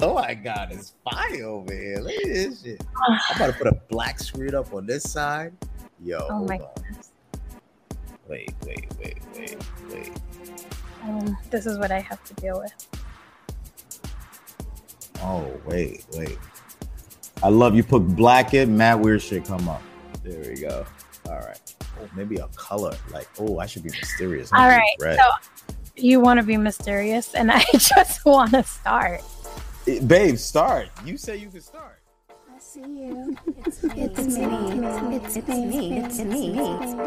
Oh my god, it's fire over here. Look at this shit. I'm about to put a black screen up on this side. Yo, Oh hold on. Wait, wait, wait, wait, wait. Um, this is what I have to deal with. Oh, wait, wait. I love you put black in, mad weird shit come up. There we go. All right. Oh, maybe a color. Like, oh, I should be mysterious. All right, red. so you want to be mysterious, and I just want to start. Eh, Babe, start. You say you can start. I see you. It's me. It's me. It's me. It's me. It's me.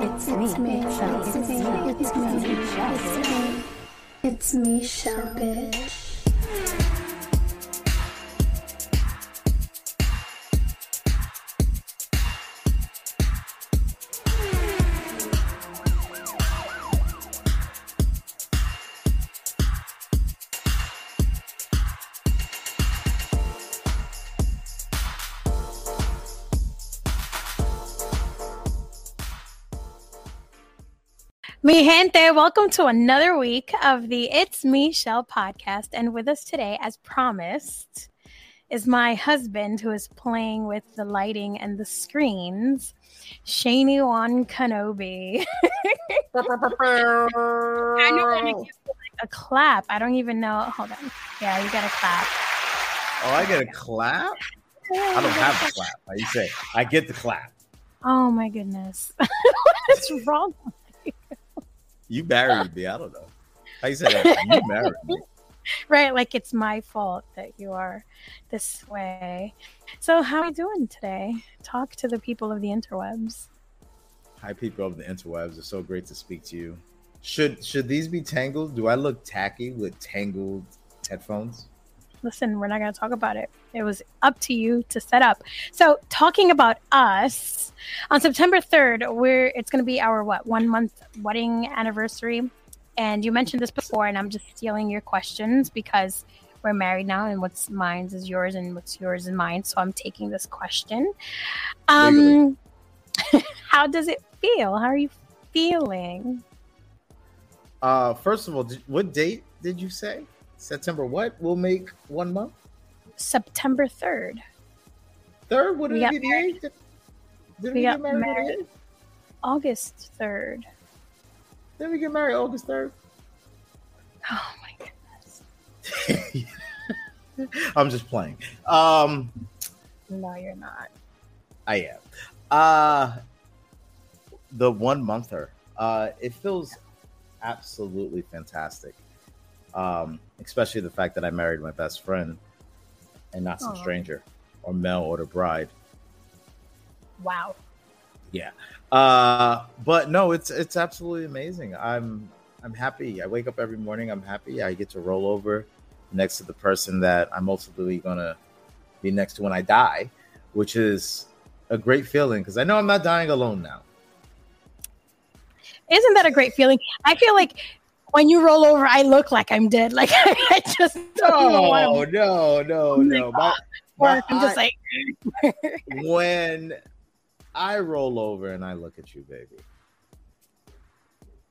It's me. It's me. It's me. It's me. It's me, Shell bitch. Mi gente, welcome to another week of the It's Me Shell podcast. And with us today, as promised, is my husband who is playing with the lighting and the screens, Shani Wan Kenobi. I know when to give you like a clap. I don't even know. Hold on. Yeah, you got to clap. Oh, I get a clap? I don't have a clap. How you say? I get the clap. Oh my goodness. What's wrong? You married me. I don't know. How you say that? You married me. right like it's my fault that you are this way so how are you doing today talk to the people of the interwebs Hi, people of the interwebs. It's so great to speak to you. Should should these be tangled? Do I look tacky with tangled headphones? Listen we're not going to talk about it. It was up to you to set up. So talking about us on september 3rd we're it's going to be our what one month wedding anniversary. And you mentioned this before and i'm just stealing your questions because we're married now and what's mine is yours and what's yours is mine. So i'm taking this question. Um how does it feel? How are you feeling? Uh, first of all, did, what date did you say? September what? We'll make one month. september 3rd Third? What We did got we get married? Did, We we, get married? the married. august 3rd Did we get married August third? oh my goodness I'm just playing. Um, no you're not I am. Uh the one monther. Uh it feels absolutely fantastic. Um, especially the fact that I married my best friend and not some Aw. stranger or male or the bride. wow Yeah. Uh but no, it's it's absolutely amazing. I'm I'm happy. I wake up every morning, I'm happy. I get to roll over next to the person that I'm ultimately gonna be next to when I die, which is a great feeling because I know I'm not dying alone now. isn't that a great feeling i feel like when you roll over i look like i'm dead like i just don't even want No, no, no, Oh no. My, my i'm just eye- like when I roll over and I look at you, baby,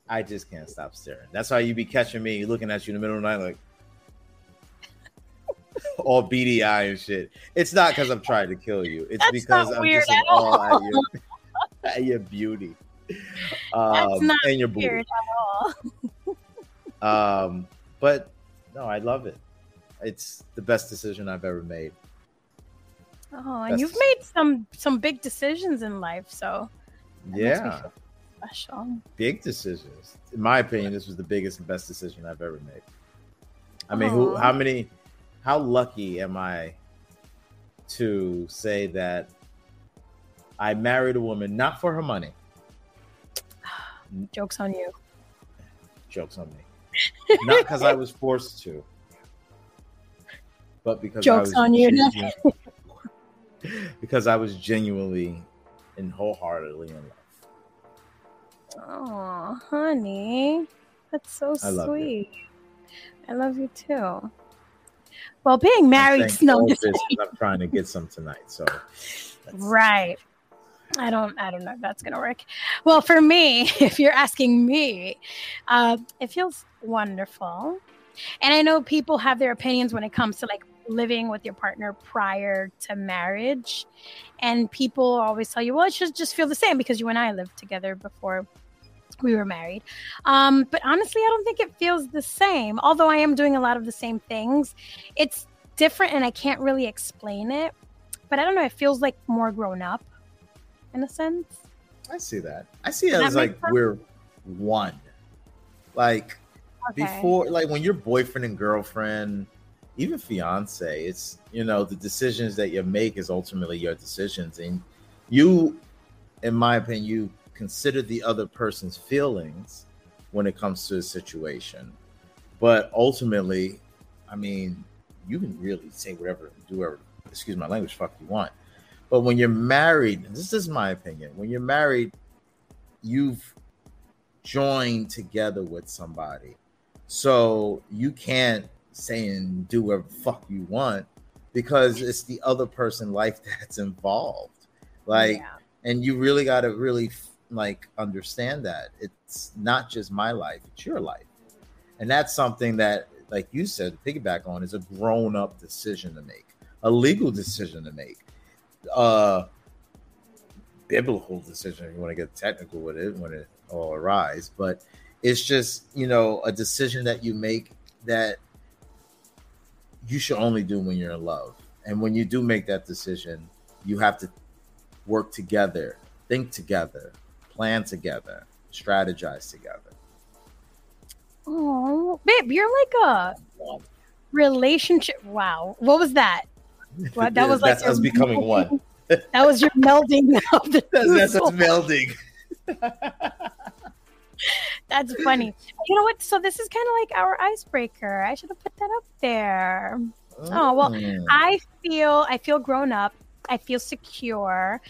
I just can't stop staring. That's why you be catching me looking at you in the middle of the night, like all beady eye and shit. It's not because I'm trying to kill you. It's That's because I'm just in at awe all. at your, at your beauty. Um, not and your booty. weird at all Um, but no, I love it. It's the best decision I've ever made. oh and That's- you've made some some big decisions in life so that makes me Yeah. special big decisions. In my opinion, this was the biggest and best decision I've ever made. I mean, who? How many? How lucky am I to say that I married a woman not for her money? jokes on you Jokes on me. Not because I was forced to, but because Jokes I was on you. because I was genuinely and wholeheartedly in love. oh honey that's so I sweet i love you too well being married no, I'm just this is I'm trying to get some tonight. So Right. I don't I don't know if that's gonna work. Well, for me, if you're asking me, uh, it feels wonderful. And I know people have their opinions when it comes to like living with your partner prior to marriage. And people always tell you, well, it should just feel the same because you and I lived together before we were married. Um, but honestly, I don't think it feels the same. Although I am doing a lot of the same things, it's different and I can't really explain it. But I don't know, it feels like more grown up in a sense. I see that. I see it as like sense? we're one. Like okay. before, like when you're boyfriend and girlfriend, even fiance, it's you know the decisions that you make is ultimately your decisions, and you, in my opinion, you consider the other person's feelings when it comes to a situation. But ultimately, I mean, you can really say whatever, do whatever, excuse my language, fuck you want. But when you're married, this is my opinion, when you're married, you've joined together with somebody. So you can't say and do whatever fuck you want because it's the other person life that's involved. Like, yeah. and you really got to really like understand that it's not just my life, it's your life. And that's something that, like you said, piggyback on is a grown up decision to make, a legal decision to make, uh, biblical decision if you want to get technical with it when it all arises. But it's just, you know, a decision that you make that you should only do when you're in love. And when you do make that decision, you have to work together, think together, plan together, strategize together. Oh, babe, you're like a relationship. Wow, what was that? What, that was like us becoming one. that was your melding of the. That's, that's melding. That's funny. You know what? So this is kind of like our icebreaker. I should have put that up there. Oh well, mm. I feel I feel grown up. I feel secure.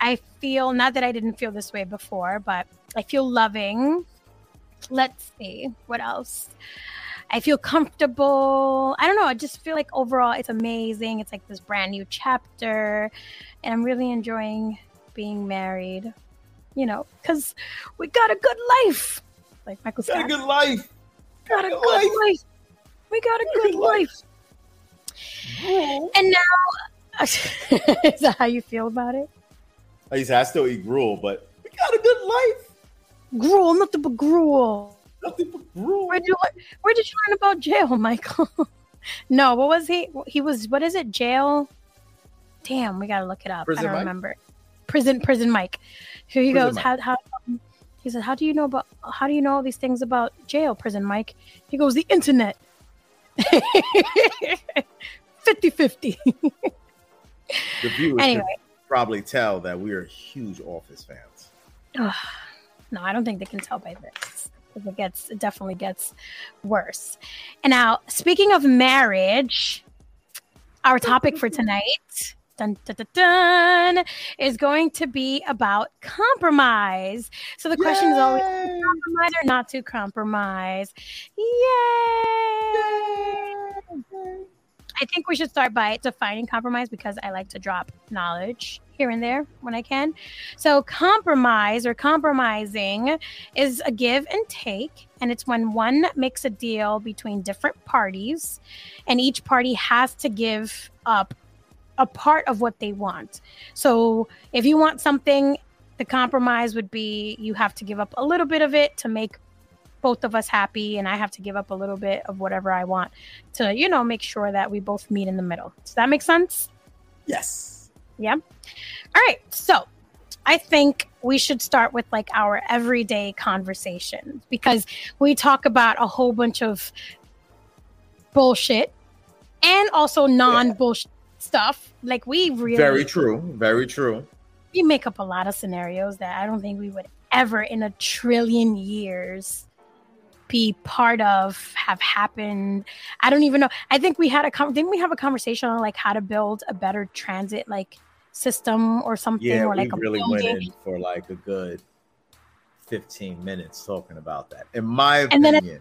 I feel not that I didn't feel this way before, but I feel loving. Let's see what else. I feel comfortable. I don't know. I just feel like overall it's amazing. It's like this brand new chapter, and I'm really enjoying being married. You know, because we got a good life. Like Michael said, Got a good life. Got, a good life. life. We got a good, good life. life. And now, is that how you feel about it? I I still eat gruel, but we got a good life. Gruel, nothing but gruel. Nothing but gruel. Where'd you, where did you learn about jail, Michael? no, what was he? He was, what is it, jail? Damn, we gotta look it up. Prison I don't Mike? remember. Prison, prison Mike. Here he prison goes. Mike. How, how, um, he said, "How do you know about? How do you know all these things about jail, prison, Mike?" He goes, "The internet." 50-50. the viewers anyway probably tell that we are huge Office fans. no, I don't think they can tell by this. It gets it definitely gets worse. And now, speaking of marriage, our topic for tonight dun, dun, dun, is going to be about compromise. So the question Yay! is always compromise or not to compromise. Yay! Yay! I think we should start by defining compromise because I like to drop knowledge here and there when I can. So, compromise or compromising is a give and take, and it's when one makes a deal between different parties, and each party has to give up a part of what they want. So, if you want something, the compromise would be you have to give up a little bit of it to make both of us happy and I have to give up a little bit of whatever I want to, you know, make sure that we both meet in the middle. Does that make sense? Yes. Yeah. All right. So I think we should start with like our everyday conversations because we talk about a whole bunch of bullshit and also non bullshit yeah. stuff. Like we really Very true. Very true. We make up a lot of scenarios that I don't think we would ever in a trillion years be part of have happened. I don't even know. I think we had a didn't we have a conversation on like how to build a better transit like system or something yeah, or like we really building. went in for like a good 15 minutes talking about that in my opinion and then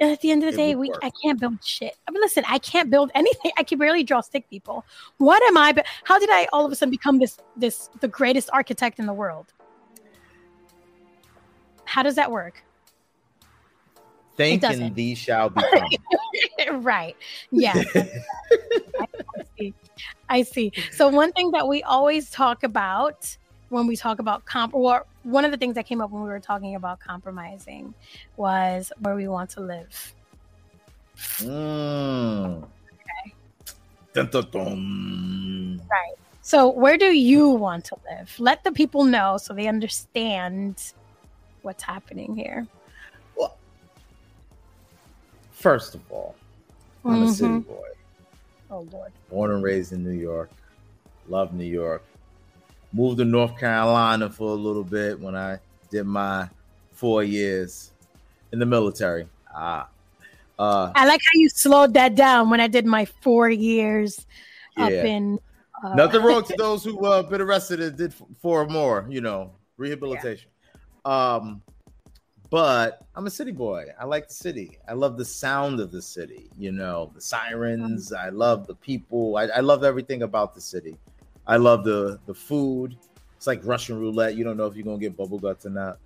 at, at the end of the day we work. i can't build shit. I mean listen i can't build anything. I can barely draw stick people. What am i but how did i all of a sudden become this this the greatest architect in the world? How does that work think and these shall become. right. Yeah. I see. I see. So one thing that we always talk about when we talk about comp or one of the things that came up when we were talking about compromising was where we want to live. Mm. Okay. Dun, dun, dun. Right. So where do you want to live? Let the people know so they understand what's happening here. First of all, I'm a city boy. Oh Lord. born and raised in New York. Love New York. Moved to North Carolina for a little bit when I did my four years in the military. Ah, uh, I like how you slowed that down when I did my four years up in uh, Nothing wrong to those who uh, been arrested and did four or more. You know, rehabilitation. Um, but I'm a city boy. I like the city. I love the sound of the city. You know, the sirens. I love the people. I, I love everything about the city. I love the the food. It's like Russian roulette. You don't know if you're gonna get bubble guts or not.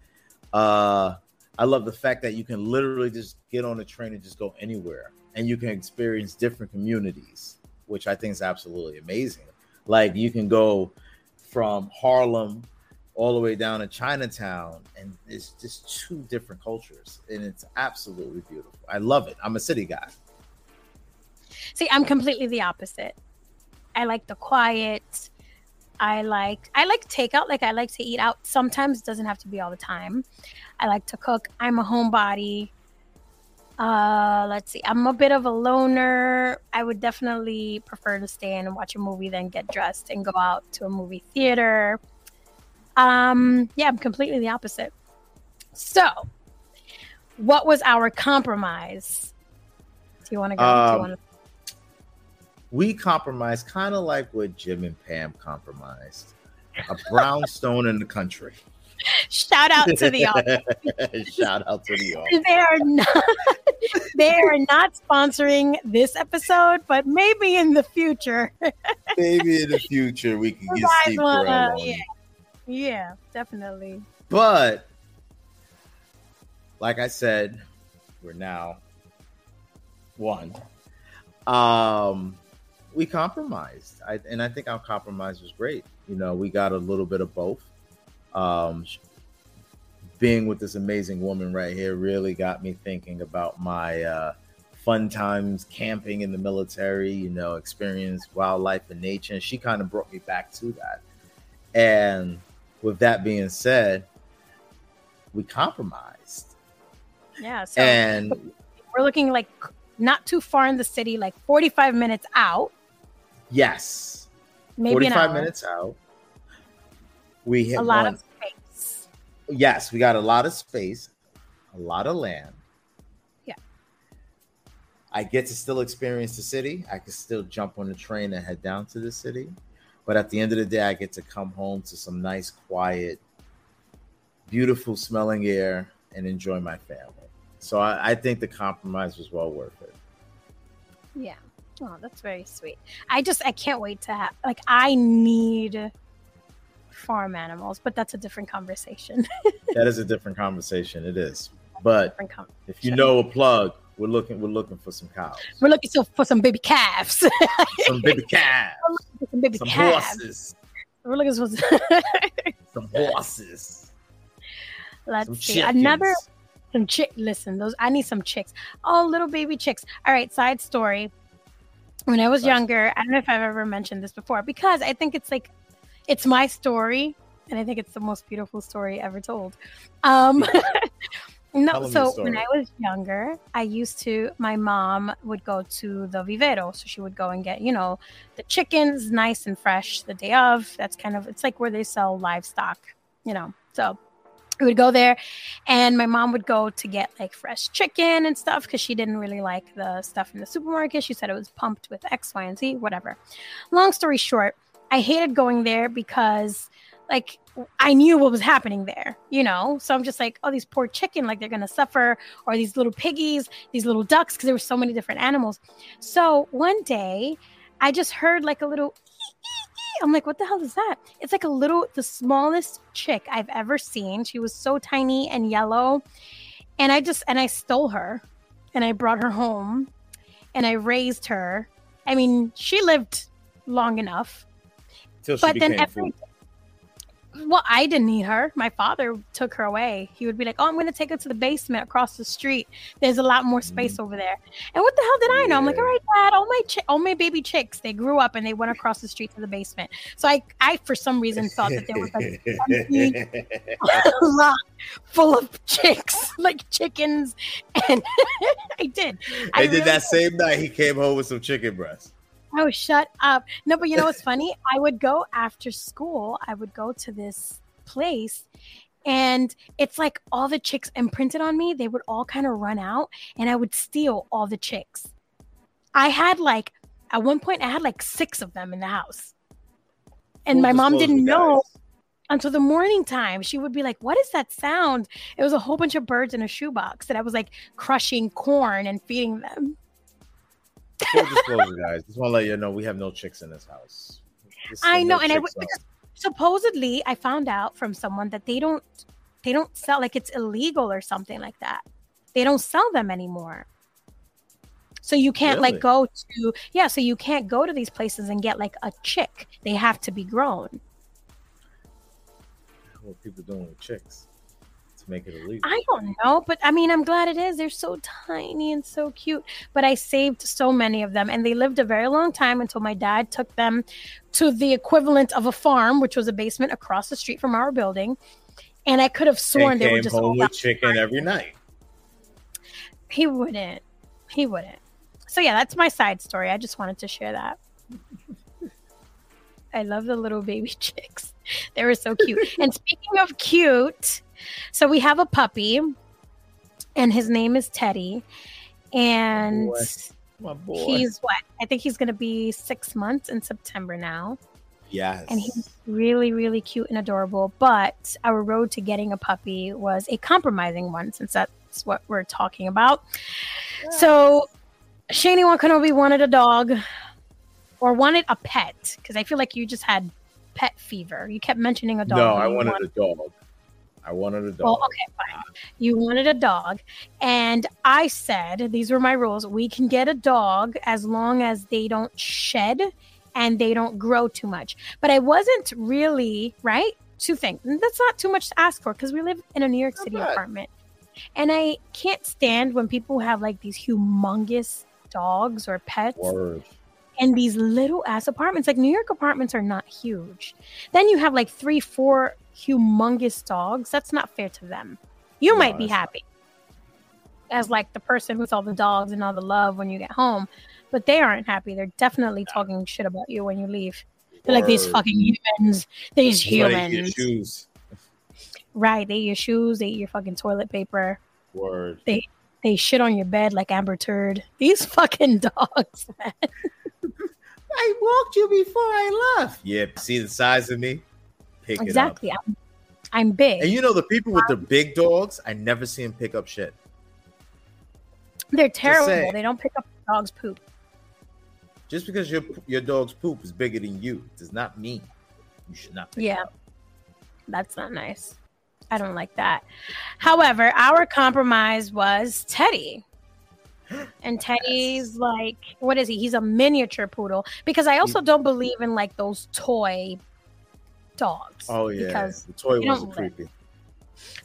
Uh, I love the fact that you can literally just get on a train and just go anywhere, and you can experience different communities, which I think is absolutely amazing. Like you can go from Harlem all the way down to Chinatown, and it's just two different cultures, and it's absolutely beautiful. I love it. I'm a city guy. See, I'm completely the opposite. I like the quiet. I like I like takeout. Like I like to eat out. Sometimes it doesn't have to be all the time. I like to cook. I'm a homebody. Uh, let's see. I'm a bit of a loner. I would definitely prefer to stay in and watch a movie than get dressed and go out to a movie theater. Um, yeah, I'm completely the opposite. So, what was our compromise? Do you want to go? Um, wanna- We compromised kind of like what Jim and Pam compromised. A brownstone in the country. Shout out to the audience. Shout out to the audience. They are not they are not sponsoring this episode, but maybe in the future. Maybe in the future we can You get Steve Carell on. yeah. Yeah, definitely. But like I said, we're now one. Um, we compromised, I, and I think our compromise was great. You know, we got a little bit of both. Um, being with this amazing woman right here really got me thinking about my uh, fun times camping in the military. You know, experience wildlife and nature, and she kind of brought me back to that. And with that being said, we compromised. Yeah. So and we're looking like not too far in the city, like 45 minutes out, yes, maybe 45 minutes out. We hit a lot one- of space. yes, we got a lot of space, a lot of land. Yeah. I get to still experience the city. I can still jump on the train and head down to the city. But at the end of the day, I get to come home to some nice, quiet, beautiful smelling air and enjoy my family. So I, I think the compromise was well worth it. Yeah. Oh, that's very sweet. I just I can't wait to have like I need farm animals, but that's a different conversation. That is a different conversation. It is. But if you know a plug, we're looking we're looking for some cows. We're looking so for some baby calves. Some baby calves. some baby Some calves. horses. We're looking for Some horses. let's Some see chickens. another some chick listen those i need some chicks oh little baby chicks all right side story when i was younger i don't know if i've ever mentioned this before because i think it's like it's my story and i think it's the most beautiful story ever told um no so when i was younger i used to my mom would go to the vivero. So she would go and get you know the chickens nice and fresh the day of. That's kind of it's like where they sell livestock you know. So we would go there and my mom would go to get like fresh chicken and stuff because she didn't really like the stuff in the supermarket. She said it was pumped with x y and z whatever. Long story short i hated going there because like i knew what was happening there you know so i'm just like oh these poor chicken like they're gonna suffer or these little piggies these little ducks because there were so many different animals so one day i just heard like a little I'm like, what the hell is that? It's like a little, the smallest chick I've ever seen. She was so tiny and yellow. And I just, and I stole her and I brought her home and I raised her. I mean, she lived long enough. Till she But then became every food. Well, I didn't need her. My father took her away. He would be like, "Oh, I'm going to take her to the basement across the street. There's a lot more space mm. over there." And what the hell did I know? I'm like, "All right, Dad. All my chi- all my baby chicks, they grew up and they went across the street to the basement." So I, I for some reason thought that there was like a lot full of chicks, like chickens, and I did. I and then really that same night, he came home with some chicken breast. Oh, shut up. No, but you know what's funny? I would go after school, I would go to this place, and it's like all the chicks imprinted on me, they would all kind of run out, and I would steal all the chicks. I had like, at one point, I had like six of them in the house. And Who my mom didn't know until the morning time. She would be like, What is that sound? It was a whole bunch of birds in a shoebox that I was like crushing corn and feeding them. Full disclosure, guys. Just want to let you know we have no chicks in this house. This I know, no and I chicks supposedly I found out from someone that they don't they don't sell like it's illegal or something like that. They don't sell them anymore. So you can't Really? like go to yeah, so you can't go to these places and get like a chick. They have to be grown. what are people doing with chicks to make it illegal. I don't know, but I mean, I'm glad it is. They're so tiny and so cute. But I saved so many of them, and they lived a very long time until my dad took them to the equivalent of a farm, which was a basement across the street from our building. And I could have sworn and they were just home with chicken every night. He wouldn't. He wouldn't. So yeah, that's my side story. I just wanted to share that. I love the little baby chicks. They were so cute. and speaking of cute, so we have a puppy, and his name is Teddy, and Boy. My boy. he's what? I think he's gonna be six months in September now yes. and he's really really cute and adorable but our road to getting a puppy was a compromising one since that's what we're talking about so Shani Wan Kenobi wanted a dog or wanted a pet because I feel like you just had pet fever you kept mentioning a dog no, I you wanted a dog. I wanted a dog. well, okay, fine. You wanted a dog. And I said, these were my rules. We can get a dog as long as they don't shed and they don't grow too much. But I wasn't really, right? Two things. That's not too much to ask for because we live in a New York Not City bad. apartment. And I can't stand when people have like these humongous dogs or pets Word. and these little ass apartments. Like New York apartments are not huge. Then you have like three, four humongous dogs. That's not fair to them. You No, might be that's not. happy as like the person with all the dogs and all the love when you get home, but they aren't happy. They're definitely talking shit about you when you leave. They're like these fucking humans. These That's why they eat your humans. shoes. Right. They eat your shoes. They eat your fucking toilet paper. Word. They shit on your bed like Amber Turd. These fucking dogs, man. I walked you before I left. Yeah, see the size of me? Pick Exactly. I'm, I'm big. And you know the people with the big dogs, I never see them pick up shit. They're terrible. They don't pick up dog's poop. Just because your your dog's poop is bigger than you does not mean you should not pick Yeah. That's not nice. I don't like that. However, our compromise was Teddy. And Teddy's like, what is he? He's a miniature poodle because I also don't believe in like those toy dogs. Oh yeah, Because the toy they ones are don't live. creepy.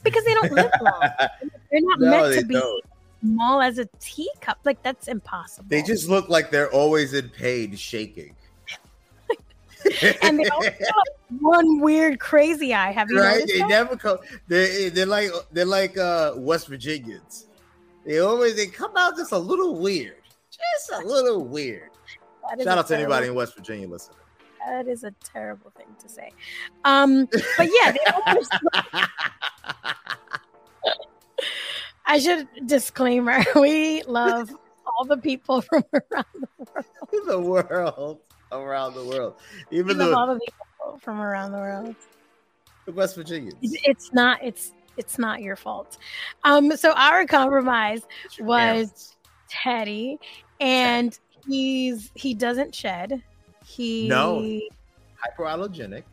because they don't live long. They're not no, meant to be don't. small as a teacup. Like that's impossible. They just look like they're always in pain, shaking. and they also have one weird crazy eye. Have you right? They that? never come. They they're like they're like uh West Virginians. They always they come out just a little weird, just a little weird. Shout out to anybody in West Virginia listening. That is a terrible thing to say. Um, but yeah, they always, I should disclaimer: we love all the people from around. The, world. the world around the world, we even love all the, people from around the world. the West Virginians. It's not. It's it's not your fault. Um, so our compromise was-. Teddy, and he's he doesn't shed. He No. hyperallergenic,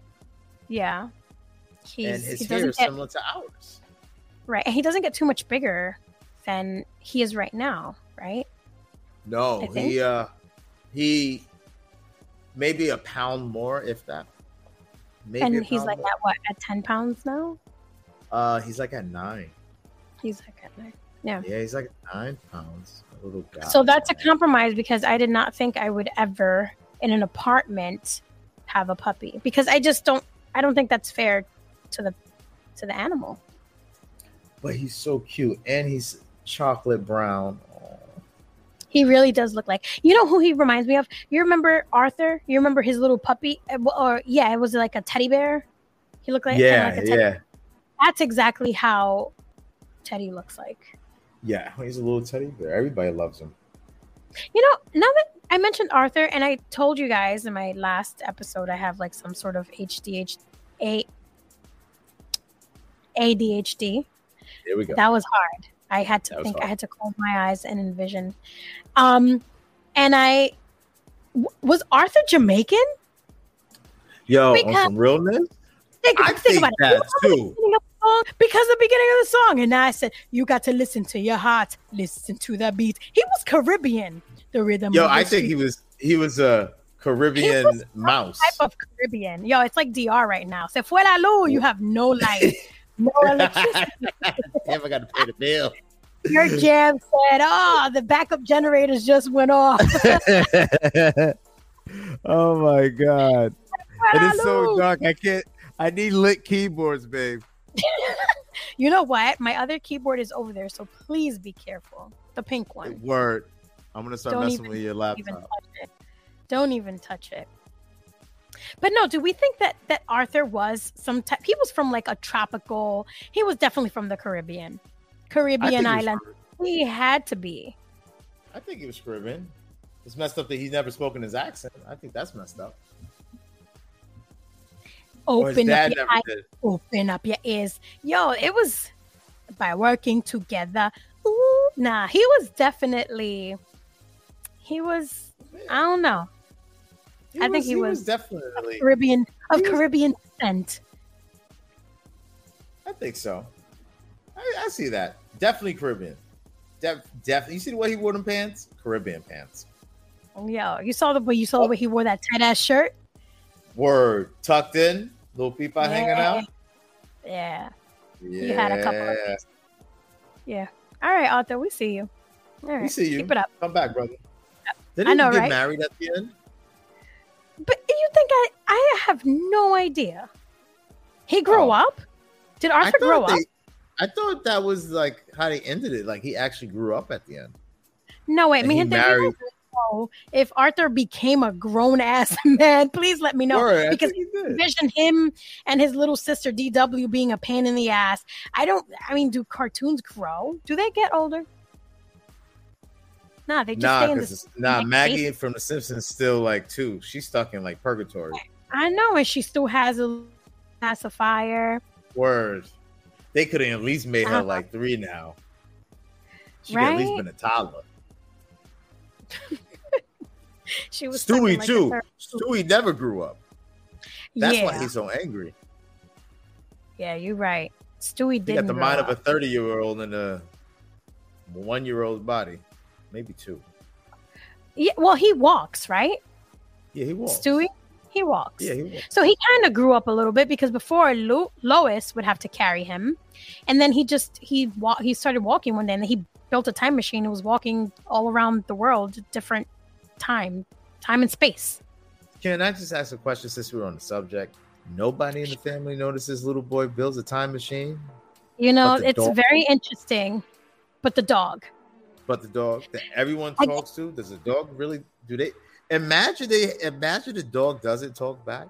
yeah. He's, and his he hair doesn't is get similar to ours. right, and he doesn't get too much bigger than he is right now, right? No, he uh he maybe a pound more, if that. Maybe and he's like more. at what at 10 pounds now uh, he's like at nine. he's like at nine. Yeah, Yeah, he's like nine pounds. A little guy. so that's a compromise because i did not think i would ever in an apartment have a puppy because i just don't i don't think that's fair to the to the animal But he's so cute, and he's chocolate brown. He really does look like you know who he reminds me of you remember arthur you remember his little puppy Uh, or yeah it was like a teddy bear he looked like yeah, like a teddy yeah, that's exactly how teddy looks like yeah. He's a little teddy bear. Everybody loves him. You know, now that I mentioned Arthur, and I told you guys in my last episode, I have like some sort of HDH, A, ADHD. Here we go. That was hard. I had to That think. I had to close my eyes and envision. Um, and I w- was Arthur Jamaican. Yo, because- on some realness, Think, I think think about that it. Too. Beginning of the song, Because the beginning of the song, and I said, "You got to listen to your heart, listen to the beat." He was Caribbean, the rhythm. Yo, I think he was he was a Caribbean was mouse. type of Caribbean. Yo, it's like DR right now. Se fue la luz, you have no light, no electricity. Damn, I got to pay the bill. Your jam said, "Oh, the backup generators just went off." oh my god. It is so dark. I can't I need lit keyboards, babe. You know what? My other keyboard is over there, so please be careful. The pink one. Word. I'm gonna start Don't messing even- with your Don't even laptop. Don't even touch it. But no, do we think that that Arthur was some type? He was from like a tropical. He was definitely from the Caribbean, Caribbean island. Car- He had to be. I think he was Caribbean. It's messed up that he's never spoken his accent. I think that's messed up. Open up your eyes. did. open up your ears. Yo, it was by working together. Ooh, nah, he was definitely. He was. I don't know. He I think he was- definitely. Caribbean of was- Caribbean descent. I think so. I, I see that. Definitely Caribbean. Def, definitely. You see the way he wore them pants? Caribbean pants. Yo, you saw the way you saw Oh. the way he wore that tight ass shirt. Word. Tucked in. Little peepa hanging out. Yeah. Yeah. You had a couple of things. Yeah. All right, Arthur, we see you. All right. We see you. Keep it up. Come back, brother. Did I know, get right? married at the end? But you think I I have no idea. He grew Oh. up? Did Arthur grow thought up? I thought that was like how they ended it. Like he actually grew up at the end. No, wait, and me he married- know if Arthur became a grown ass man. Please let me know Word, because envision him and his little sister DW being a pain in the ass. I don't. I mean, do cartoons grow? Do they get older? Nah, they just Nah, stay in the. nah, like, Maggie from The Simpsons still like two. She's stuck in like purgatory. I know, and she still has a pacifier. Word. They could have at least made her Uh-huh. like three now. She could at least been a toddler. She was Stewie like, too. Stewie never grew up. That's yeah, why he's so angry. yeah, you're right. Stewie He didn't. got the mind of a 30 year old in a one year old body. Maybe two. Yeah, well, he walks, right? Yeah, he was. Stewie, he walks. Yeah, he was. So he kind of grew up a little bit because before Lo- Lois would have to carry him, and then he just he wa- he started walking one day, and then he built a time machine and was walking all around the world, different time, time and space. Can I just ask a question since we're on the subject? Nobody in the family notices little boy builds a time machine, You know, it's dog- very interesting. But the dog, but the dog that everyone I- talks to, does the dog really do they imagine they imagine the dog doesn't talk back?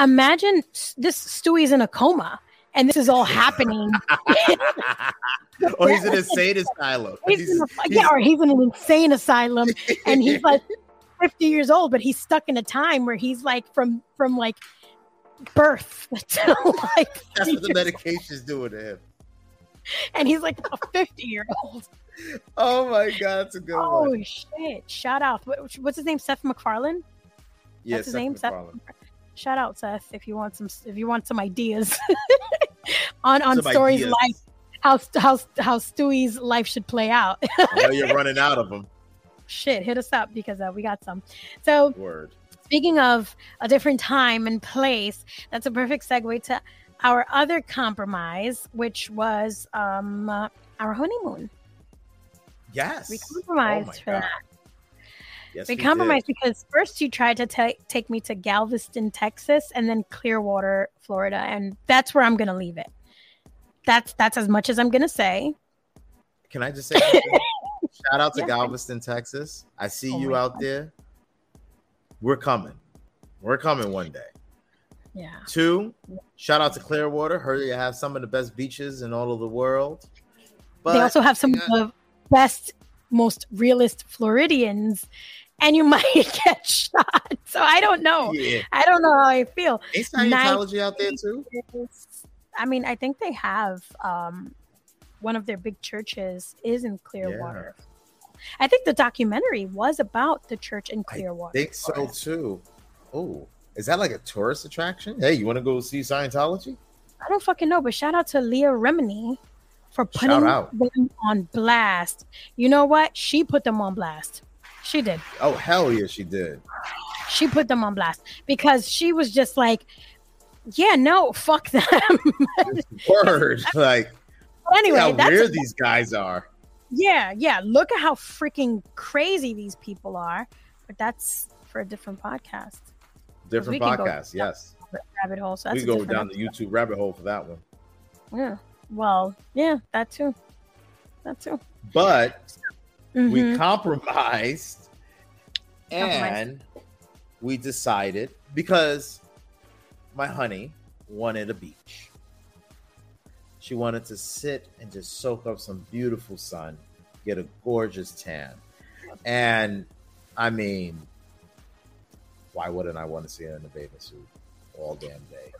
imagine this Stewie's in a coma, and this is all happening. or he's in a insane asylum. He's He's- a, he's- yeah, or he's in an insane asylum, and he's like 50 years old, but he's stuck in a time where he's like from from like birth to like that's what the 50 years- medication's doing to him. and he's like a 50 year old. Oh my god, that's a good Oh one. shit! Shout out. What, what's his name? Seth MacFarlane. Yeah, Seth name, Seth? Shout out Seth if you want some if you want some ideas on on Some stories ideas. life how how how Stewie's life should play out. I you're running out of them. shit, hit us up because uh, we got some. So Word. speaking of a different time and place, that's a perfect segue to our other compromise, which was um, uh, our honeymoon. Yes. We Oh compromised my for God. that. Yes, we did. compromised because first you tried to ta- take me to Galveston, Texas, and then Clearwater, Florida, and that's where I'm gonna leave it. That's that's as much as I'm gonna say. Can I just say shout out to Yeah. Galveston, Texas? I see Oh you out God. there. We're coming. We're coming one day. Yeah. Two, shout out to Clearwater. Heard you have some of the best beaches in all of the world. But they also have some of the best, most realist Floridians, and you might get shot. So I don't know. yeah, I don't know how I feel. ain't Scientology out there too? I mean, I think they have um, one of their big churches is in Clearwater. I think the documentary was about the church in Clearwater. I think so too. Oh, is that like a tourist attraction? Hey, you want to go see Scientology? I don't fucking know, but shout out to Leah Remini for putting them on blast. You know what? She put them on blast. She did. Oh hell yeah, she did. She put them on blast because she was just like, yeah, no, fuck them. Word, like But anyway, how that's weird these guys are. yeah, yeah. Look at how freaking crazy these people are. But that's for a different podcast. Different we can go podcast, yes. Rabbit hole. So We a go down the YouTube rabbit hole for that one. Yeah. Well, yeah, that too. That too. But we Mhm. compromised Compromised. and we decided because my honey wanted a beach. She wanted to sit and just soak up some beautiful sun, get a gorgeous tan. And I mean, why wouldn't I want to see her in a bathing suit all damn day?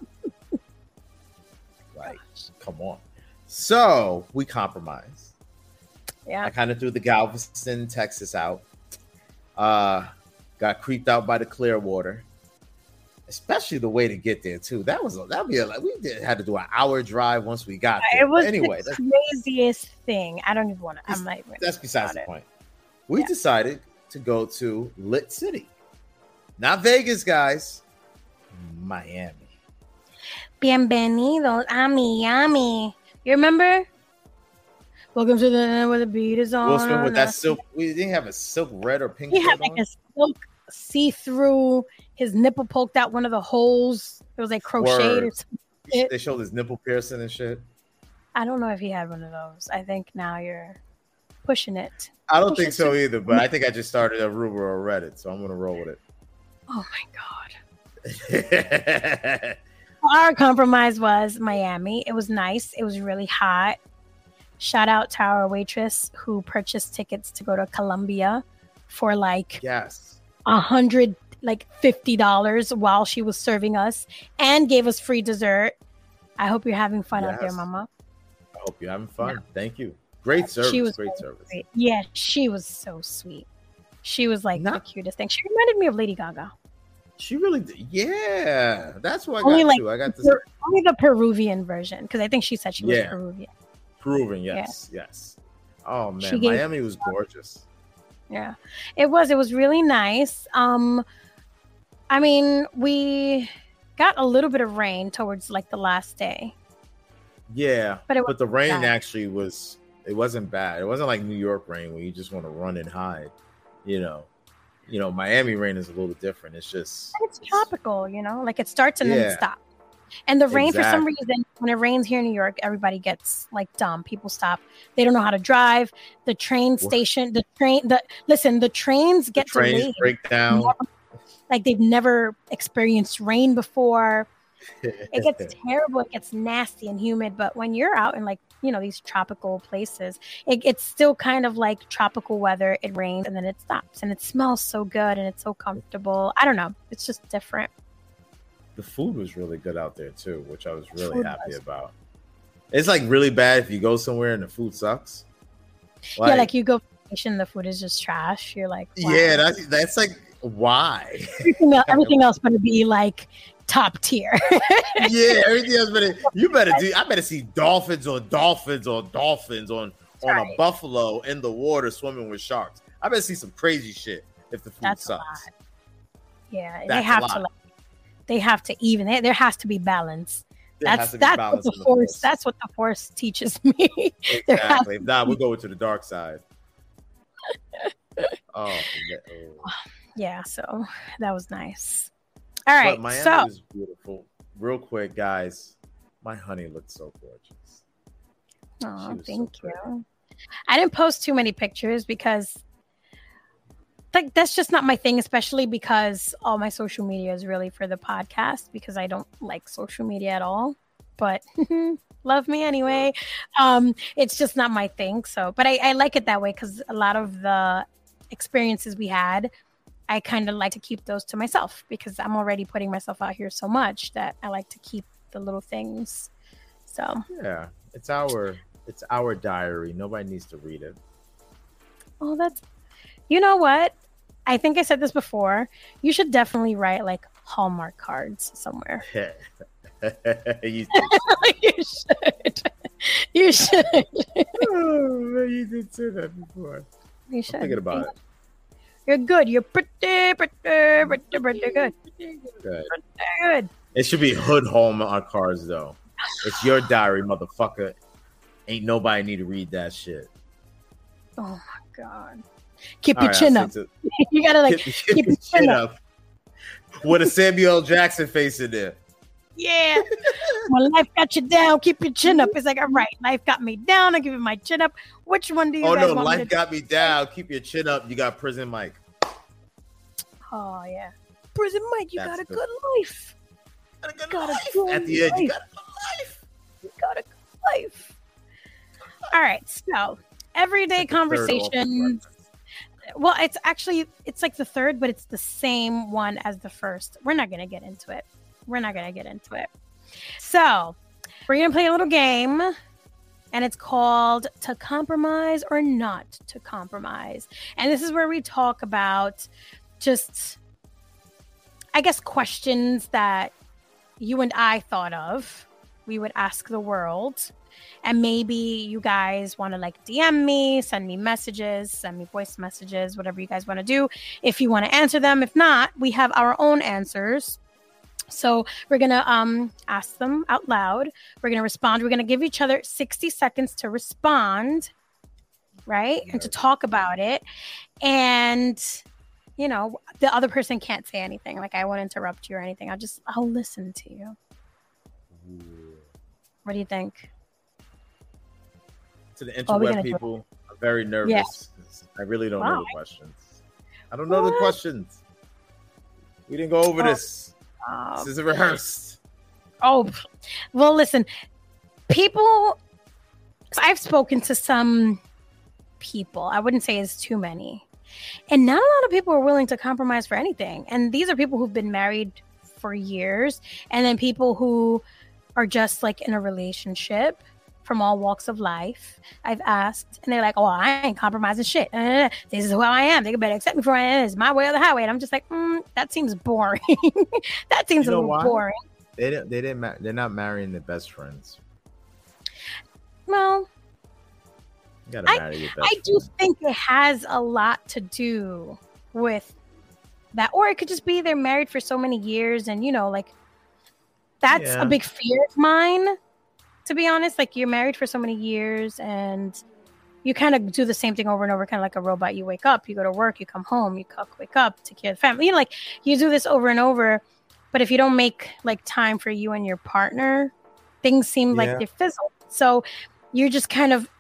like, come on. So we compromised. Yeah. I kind of threw the Galveston, Texas out. Uh, got creeped out by the Clearwater, especially the way to get there too. That was that'd be a, like we did had to do an hour drive once we got there. It was anyway, the that's, craziest thing. I don't even want to. I'm not that's besides the it. point. We Yeah. decided to go to Lit City, not Vegas, guys. Miami. Bienvenidos a Miami. You remember? Welcome to the end where the beat is on. Will Smith with that silk. We didn't have a silk red or pink. He had like on? a silk see-through. His nipple poked out one of the holes. It was like crocheted. or They showed his nipple piercing and shit. I don't know if he had one of those. I think now you're pushing it. I don't Push think so either, but I think I just started a rumor or Reddit, so I'm gonna roll with it. Oh my god. Our compromise was Miami. It was nice. It was really hot. Shout out to our waitress who purchased tickets to go to Colombia for like yes. a hundred, like fifty dollars while she was serving us and gave us free dessert. I hope you're having fun out there, Mama. I hope you're having fun. Thank you. Great service. She was great so service. sweet. Yeah, she was so sweet. She was like Not- the cutest thing. She reminded me of Lady Gaga. She really did. Yeah. That's what I Only got like too. I got this Per- only the Peruvian version because I think she said she was Yeah. Peruvian. proven. Yes. Yes. Oh man, gave- Miami was gorgeous. Yeah, it was. It was really nice. Um, I mean, we got a little bit of rain towards like the last day. Yeah. But it But the rain bad. actually was it wasn't bad. It wasn't like New York rain where you just want to run and hide. You know. You know, Miami rain is a little different. It's just It's tropical, you know, like it starts and then it stops. And the rain, for some reason, when it rains here in New York, everybody gets like dumb. People stop. They don't know how to drive. The train station, the train, the listen, the trains the get trains delayed. break down. Like they've never experienced rain before. it gets terrible it gets nasty and humid but when you're out in like you know these tropical places it, it's still kind of like tropical weather it rains and then it stops and it smells so good and it's so comfortable i don't know it's just different the food was really good out there too, which I was really Food happy was. about. It's like really bad if you go somewhere and the food sucks. yeah like you go vacation and the food is just trash you're like wow. yeah, that's that's like why? everything, else, everything else better be like top tier yeah, everything else better. You better do. I better see dolphins or dolphins or dolphins on on a buffalo in the water swimming with sharks. I better see some crazy shit if the food That's sucks. Yeah, they That's a have to. Like, they have to even. There there has to be balance. There that's that's what the the force. force. That's what the force teaches me. Exactly. If not, we're going to the dark side. oh, yeah. oh. yeah. So that was nice. All right. But Miami so was beautiful. Real quick, guys, my honey looked so gorgeous. Aw, was so thank you. I didn't post too many pictures because like that's just not my thing, especially because all my social media is really for the podcast because I don't like social media at all. But love me anyway. Um, it's just not my thing. So but I, I like it that way because a lot of the experiences we had, I kind of like to keep those to myself because I'm already putting myself out here so much that I like to keep the little things. So Yeah, it's our it's our diary. Nobody needs to read it. Oh, that's. You know what? I think I said this before. You should definitely write like Hallmark cards somewhere. you, you should. You should. oh, man, you did say that before. You I'm should. thinking about it. You're good. You're pretty, pretty, pretty, pretty good. Good. Good. It should be hood home on cars though. It's your diary, motherfucker. Ain't nobody need to read that shit. Oh my god. Keep All your right, chin up. stick You gotta like, keep, keep your your chin chin up. With a Samuel Jackson face in there. Yeah. when life got you down, keep your chin up. It's like, all right, life got me down. I give you my chin up. Which one do you Oh no, life to got me down. Keep your chin up. You got prison Mike. Oh yeah. Prison Mike, you That's got a good. good life. Got a good Got a life. good At the end, you got a good life. You got a good life. All right, so everyday It's like the third Office conversation. Well, it's actually it's like the third, but it's the same one as the first. We're not gonna get into it. We're not gonna get into it. So we're gonna play a little game, and it's called "To Compromise or Not to Compromise." And this is where we talk about just, I guess, questions that you and I thought of. We would ask the world and maybe you guys want to like DM me, send me messages, send me voice messages, whatever you guys want to do. If you want to answer them, if not, we have our own answers. So we're gonna um ask them out loud. We're gonna respond. We're gonna give each other 60 seconds to respond, right? And to talk about it. And you know, the other person can't say anything. Like I won't interrupt you or anything. I'll just I'll listen to you. Ooh. What do you think? To the interweb gonna do people, I'm very nervous. I really don't know the questions. I don't know the questions. We didn't go over Oh. this. Uh, This is a rehearsed. Oh, well, listen, people, I've spoken to some people. I wouldn't say it's too many. And not a lot of people are willing to compromise for anything. And these are people who've been married for years, and then people who are just like in a relationship from all walks of life. I've asked, and they're like, "Oh, I ain't compromising shit. Uh, This is who I am. They better accept me for I am. It's my way or the highway." And I'm just like, mm, "That seems boring. that seems You a little why? boring." They didn't. They didn't. Ma- they're not marrying their best friends. Well, You gotta marry your best. I do think it has a lot to do with that, or it could just be they're married for so many years, and you know, like that's Yeah. a big fear of mine. To be honest, like you're married for so many years, and you kind of do the same thing over and over, kind of like a robot. You wake up, you go to work, you come home, you cook, wake up, take care of the family. You know, like you do this over and over. But if you don't make like time for you and your partner, things seem Yeah. like they fizzle. So you're just kind of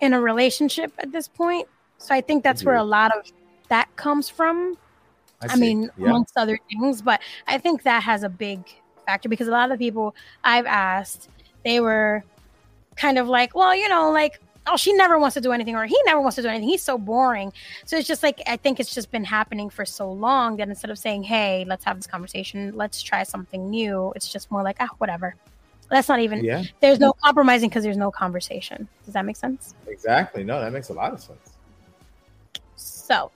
in a relationship at this point. So I think that's where a lot of that comes from. I, see. mean, yeah. amongst other things, but I think that has a big factor because a lot of the people I've asked, they were kind of like, well, you know, like, oh, she never wants to do anything, or he never wants to do anything. He's so boring. So it's just like, I think it's just been happening for so long that instead of saying, hey, let's have this conversation, let's try something new, it's just more like, ah, whatever. That's not even, yeah, there's no compromising because there's no conversation. Does that make sense? exactly. No, that makes a lot of sense. So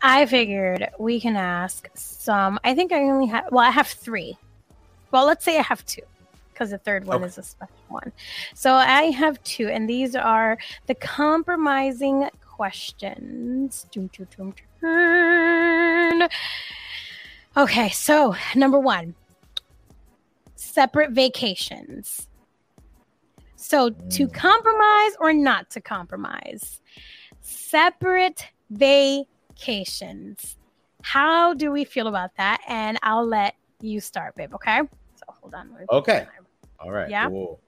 I figured we can ask some. I think I only have, well, I have three. Well, let's say I have two because the third one Okay. is a special one. So I have two, and these are the compromising questions. Okay, so number one separate vacations. So, to Mm. compromise or not to compromise, separate vacations. How do we feel about that? And I'll let you start, babe. Okay. So, hold on. Okay. All right. Yeah? cool.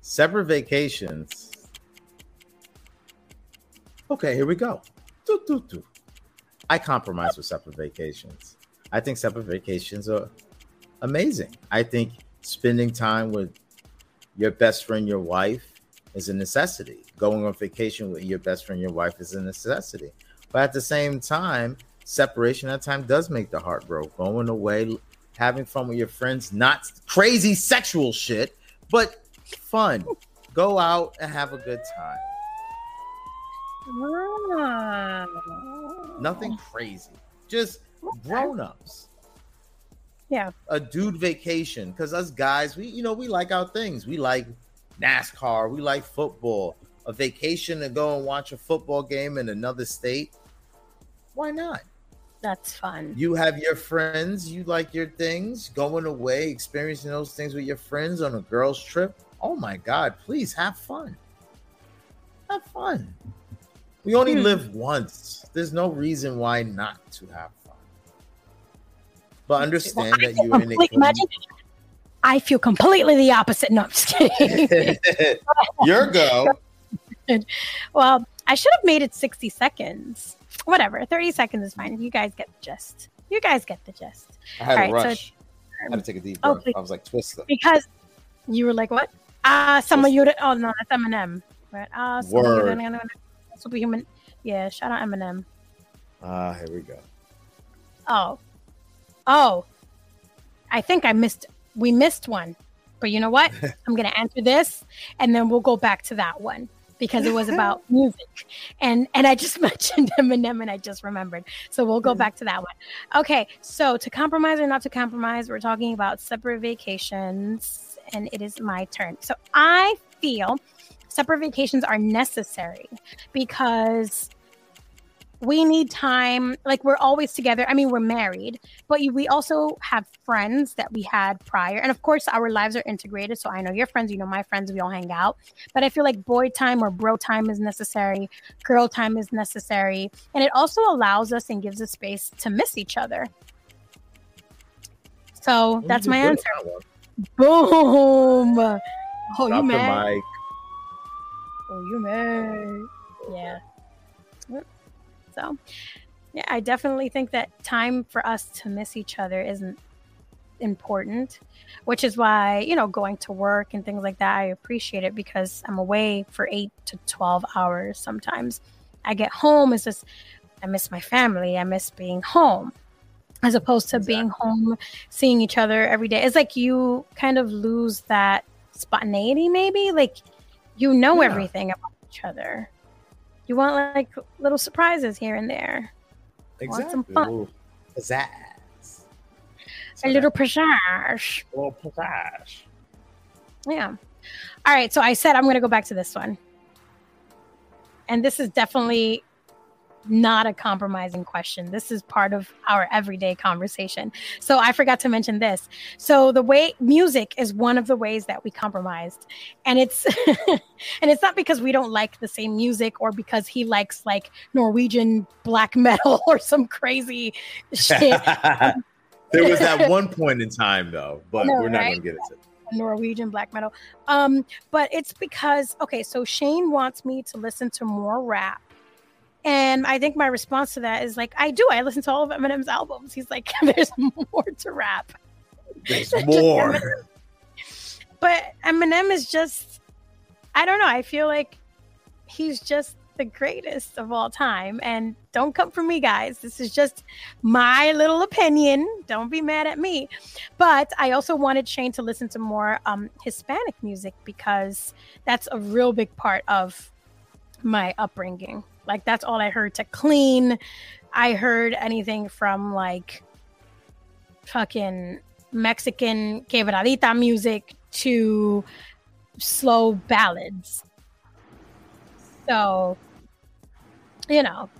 Separate vacations. Okay, here we go. I compromise with separate vacations. I think separate vacations are amazing. I think spending time with your best friend, your wife, is a necessity. Going on vacation with your best friend, your wife, is a necessity. But at the same time, separation at time does make the heart grow. Going away, having fun with your friends, not crazy sexual shit, but fun. Go out and have a good time. Ah. Nothing crazy. Just grown ups. Yeah. A dude vacation. Because us guys, we you know, we like our things. We like NASCAR, we like football. A vacation to go and watch a football game in another state. Why not? That's fun. You have your friends, you like your things, going away, experiencing those things with your friends on a girls' trip. Oh my God, please have fun. Have fun. We only Hmm. live once. There's no reason why not to have fun. But understand that you're in Complete- imagine I feel completely the opposite. No, I'm just kidding. your go. well, I should have made it 60 seconds. Whatever, 30 seconds is fine. You guys get the gist. You guys get the gist. I had All a right, so- rush. I had to take a deep breath. I was like, Twister. Because you were like, what? Ah, some of you. Oh, no, that's Eminem. Right? Ah, some of you- Word. Superhuman. Yeah, shout out Eminem. Ah, here we go. Oh. Oh. I think I missed we missed one. But you know what? I'm gonna answer this and then we'll go back to that one because it was about music. And and I just mentioned Eminem and I just remembered. So we'll go back to that one. Okay, so to compromise or not to compromise, we're talking about separate vacations, and it is my turn. So I feel separate vacations are necessary because we need time like we're always together. I mean we're married but we also have friends that we had prior. And of course our lives are integrated so i know your friends you know my friends we all hang out. But i feel like boy time or bro time is necessary girl time is necessary and it also allows us and gives us space to miss each other. So that's my answer. boom! Oh Drop you mad. Oh, you may. Yeah. So, yeah, I definitely think that time for us to miss each other isn't important, which is why, you know, going to work and things like that, I appreciate it because I'm away for eight to 12 hours sometimes. I get home, it's just, I miss my family. I miss being home as opposed to being home, seeing each other every day. It's like you kind of lose that spontaneity, maybe. Like, you know Yeah. everything about each other. You want like little surprises here and there, Want Exactly. some fun. A little pizzazz. So a little pizzazz. a little pizzazz. Yeah. All right. So I said I'm going to go back to this one, and this is definitely not a compromising question. This is part of our everyday conversation. So I forgot to mention this. So the way music is one of the ways that we compromised. And it's and it's not because we don't like the same music or because he likes like Norwegian black metal or some crazy shit. there was that one point in time though, but know, we're not right? going to get into it. Norwegian black metal. Um, but it's because okay, so Shane wants me to listen to more rap. And I think my response to that is like, I do. I listen to all of Eminem's albums. He's like, there's more to rap. There's more. Eminem. But Eminem is just, I don't know. I feel like he's just the greatest of all time. And don't come for me, guys. This is just my little opinion. Don't be mad at me. But I also wanted Shane to listen to more um, Hispanic music because that's a real big part of my upbringing. Like, that's all I heard to clean. I heard anything from like fucking Mexican quebradita music to slow ballads. So you know,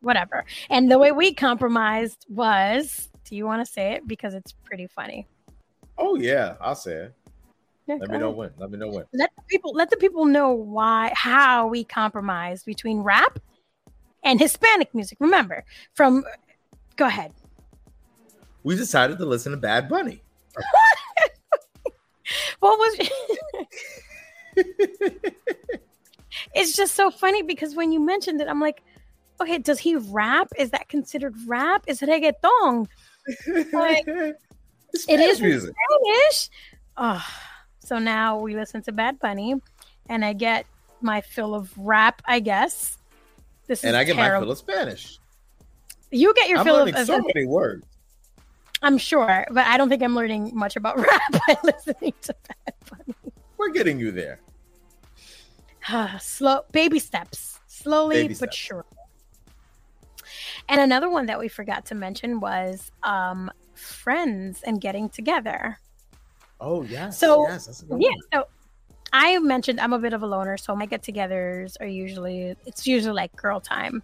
whatever. And the way we compromised was, do you want to say it because it's pretty funny? Oh yeah, I'll say it. Let me know when. Let me know when. Let the people let the people know why how we compromised between rap and Hispanic music. Remember, from go ahead. We decided to listen to Bad Bunny. What was it's just so funny because when you mentioned it, I'm like, okay, does he rap? Is that considered rap? Is it reggaeton? Like, It is music. Spanish. Oh, so now we listen to Bad Bunny, and I get my fill of rap, I guess. This And I get my fill of Spanish. You get your I'm fill of, learning of- so many words. I'm sure, but I don't think I'm learning much about rap by listening to Bad Bunny. We're getting you there. Slow baby steps, slowly Baby but steps. sure. And another one that we forgot to mention was um, friends and getting together. Oh yes. So, yes, that's a good Yeah. one. So I mentioned I'm a bit of a loner, so my get-togethers are usually it's usually like girl time.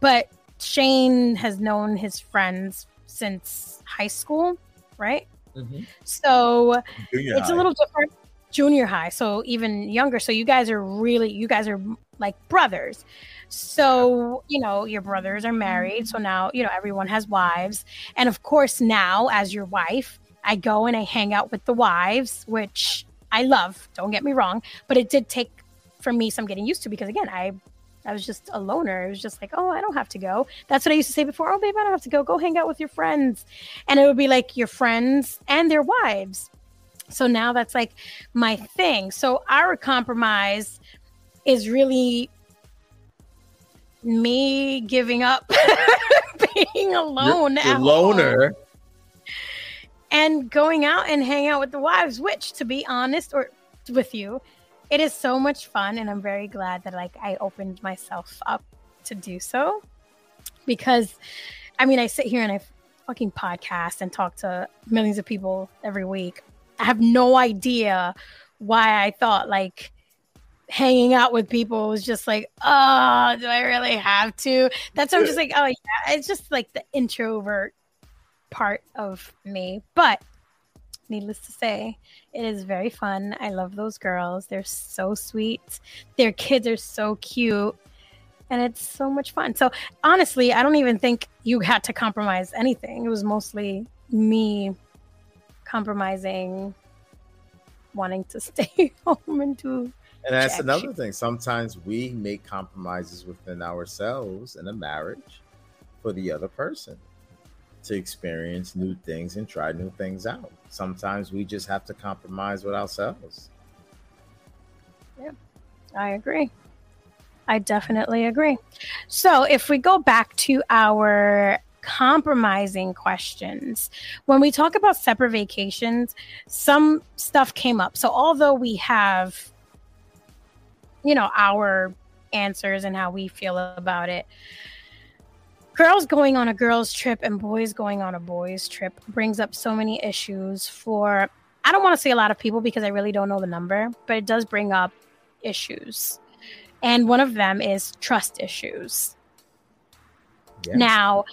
But Shane has known his friends since high school, right? Mhm. So Junior it's a little different junior high so even younger so you guys are really you guys are like brothers so you know your brothers are married so now you know everyone has wives and of course now as your wife i go and i hang out with the wives which i love don't get me wrong but it did take for me some getting used to because again i I was just a loner. It was just like, oh, I don't have to go. That's what I used to say before. Oh, babe, I don't have to go. Go hang out with your friends. And it would be like your friends and their wives. So now that's like my thing. So our compromise is really me giving up being alone You're, you're home loner. And going out and hang out with the wives, which to be honest or with you, it is so much fun and I'm very glad that like I opened myself up to do so. Because I mean I sit here and I fucking podcast and talk to millions of people every week. I have no idea why I thought like hanging out with people was just like, oh, do I really have to? That's why I'm just like, oh yeah, it's just like the introvert part of me. But needless to say, it is very fun. I love those girls. They're so sweet. Their kids are so cute. And it's so much fun. So honestly, I don't even think you had to compromise anything. It was mostly me compromising wanting to stay home and do And that's Jack another thing. Sometimes we make compromises within ourselves in a marriage for the other person to experience new things and try new things out. Sometimes we just have to compromise with ourselves. Yeah, I agree. I definitely agree. So, if we go back to our compromising questions, when we talk about separate vacations, some stuff came up. So, although we have, you know, our answers and how we feel about it, girls going on a girls' trip and boys going on a boys' trip brings up so many issues for, I don't want to say a lot of people because I really don't know the number, but it does bring up issues. And one of them is trust issues. Yeah. Now,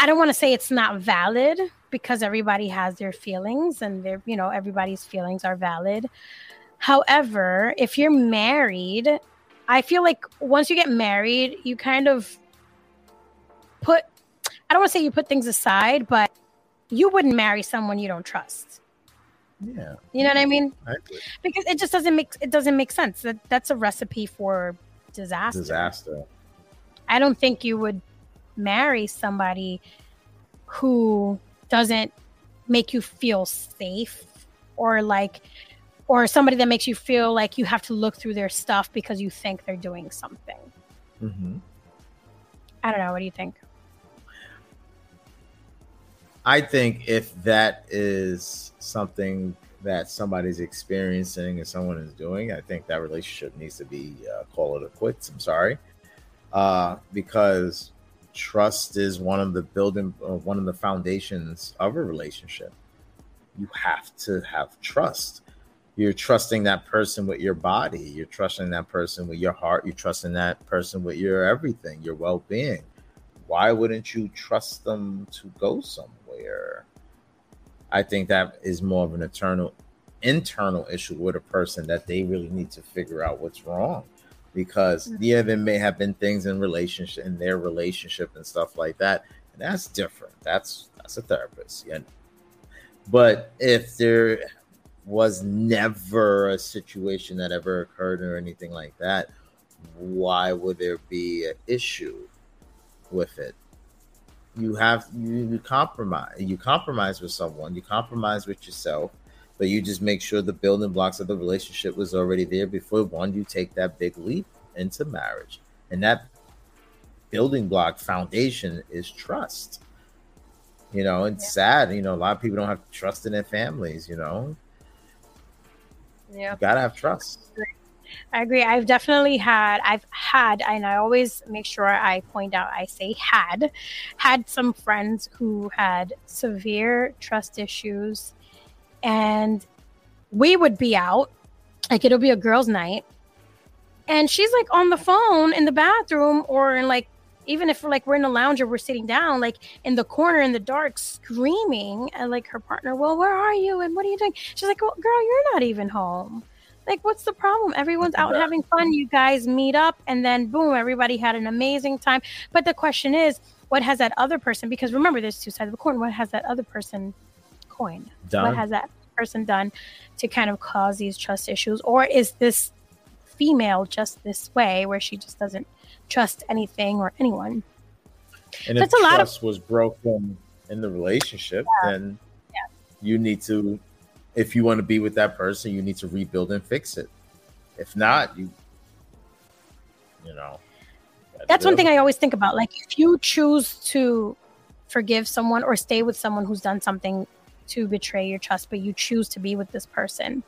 I don't want to say it's not valid because everybody has their feelings and their, you know, everybody's feelings are valid. However, if you're married, I feel like once you get married, you kind of put I don't want to say you put things aside, but you wouldn't marry someone you don't trust. Yeah. You know what I mean? I. Because it just doesn't make it doesn't make sense. That that's a recipe for disaster. Disaster. I don't think you would marry somebody who doesn't make you feel safe or like or somebody that makes you feel like you have to look through their stuff because you think they're doing something. hmm I don't know. What do you think? I think if that is something that somebody's experiencing and someone is doing, I think that relationship needs to be uh, call it a quits. I'm sorry, uh, because trust is one of the building, uh, one of the foundations of a relationship. You have to have trust. you're trusting that person with your body you're trusting that person with your heart you're trusting that person with your everything your well-being why wouldn't you trust them to go somewhere i think that is more of an eternal internal issue with a person that they really need to figure out what's wrong because mm-hmm. yeah there may have been things in relationship in their relationship and stuff like that and that's different that's that's a therapist yeah but if there was never a situation that ever occurred or anything like that, why would there be an issue with it? You have you, you compromise. You compromise with someone. You compromise with yourself, but you just make sure the building blocks of the relationship was already there before one you take that big leap into marriage, and that building block foundation is trust. You know, it's yeah. sad. You know, a lot of people don't have trust in their families. You know, yeah. You gotta have trust. I agree. I've definitely had, I've had, and I always make sure I point out, I say had, had some friends who had severe trust issues. And we would be out, like it'll be a girls' night. And she's like on the phone in the bathroom or in like even if like we're in a lounge or we're sitting down, like in the corner in the dark, screaming at like her partner, Well, where are you? And what are you doing? She's like, Well, girl, you're not even home. Like, what's the problem? Everyone's out having fun. You guys meet up, and then boom, everybody had an amazing time. But the question is, what has that other person? Because remember, there's two sides of the coin. What has that other person coin? Done. What has that person done to kind of cause these trust issues? Or is this female just this way where she just doesn't trust anything or anyone. And That's if a trust of- was broken in the relationship, yeah. then yeah. you need to, if you want to be with that person, you need to rebuild and fix it. If not, you, you know. That's, that's one thing I always think about. Like, if you choose to forgive someone or stay with someone who's done something to betray your trust, but you choose to be with this person,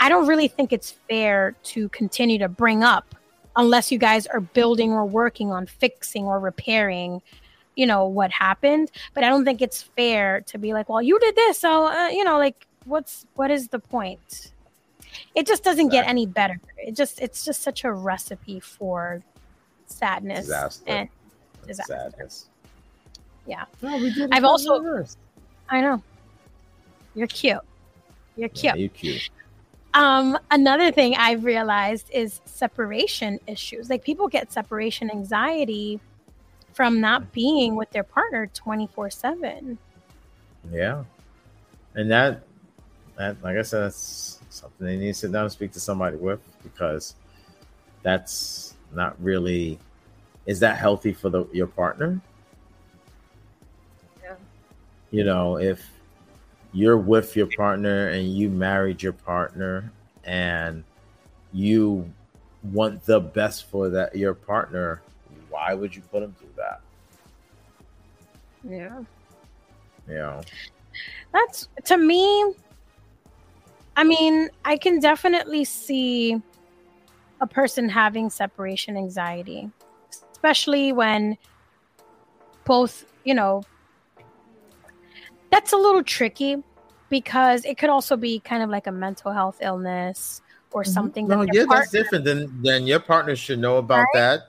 I don't really think it's fair to continue to bring up unless you guys are building or working on fixing or repairing you know what happened but i don't think it's fair to be like well you did this so uh, you know like what's what is the point it just doesn't exactly. get any better it just it's just such a recipe for sadness disaster. and disaster. sadness yeah i've also reverse. i know you're cute you're cute yeah, you're cute um, another thing I've realized is separation issues. Like people get separation anxiety from not being with their partner 24 7. Yeah. And that, that, like I said, that's something they need to sit down and speak to somebody with because that's not really, is that healthy for the your partner? Yeah. You know, if, you're with your partner and you married your partner and you want the best for that your partner why would you put them through that yeah you know that's to me i mean i can definitely see a person having separation anxiety especially when both you know that's a little tricky because it could also be kind of like a mental health illness or mm-hmm. something. No, yeah, partner, that's different. Then then your partner should know about right? that.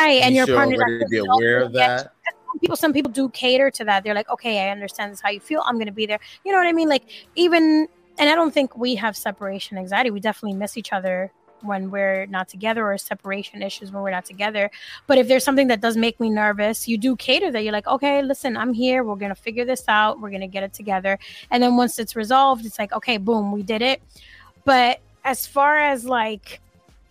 Right, and your partner should be aware of that. Some people, some people do cater to that. They're like, okay, I understand this how you feel. I'm going to be there. You know what I mean? Like even, and I don't think we have separation anxiety. We definitely miss each other when we're not together or separation issues when we're not together. But if there's something that does make me nervous, you do cater that. You're like, okay, listen, I'm here. We're going to figure this out. We're going to get it together. And then once it's resolved, it's like, okay, boom, we did it. But as far as like,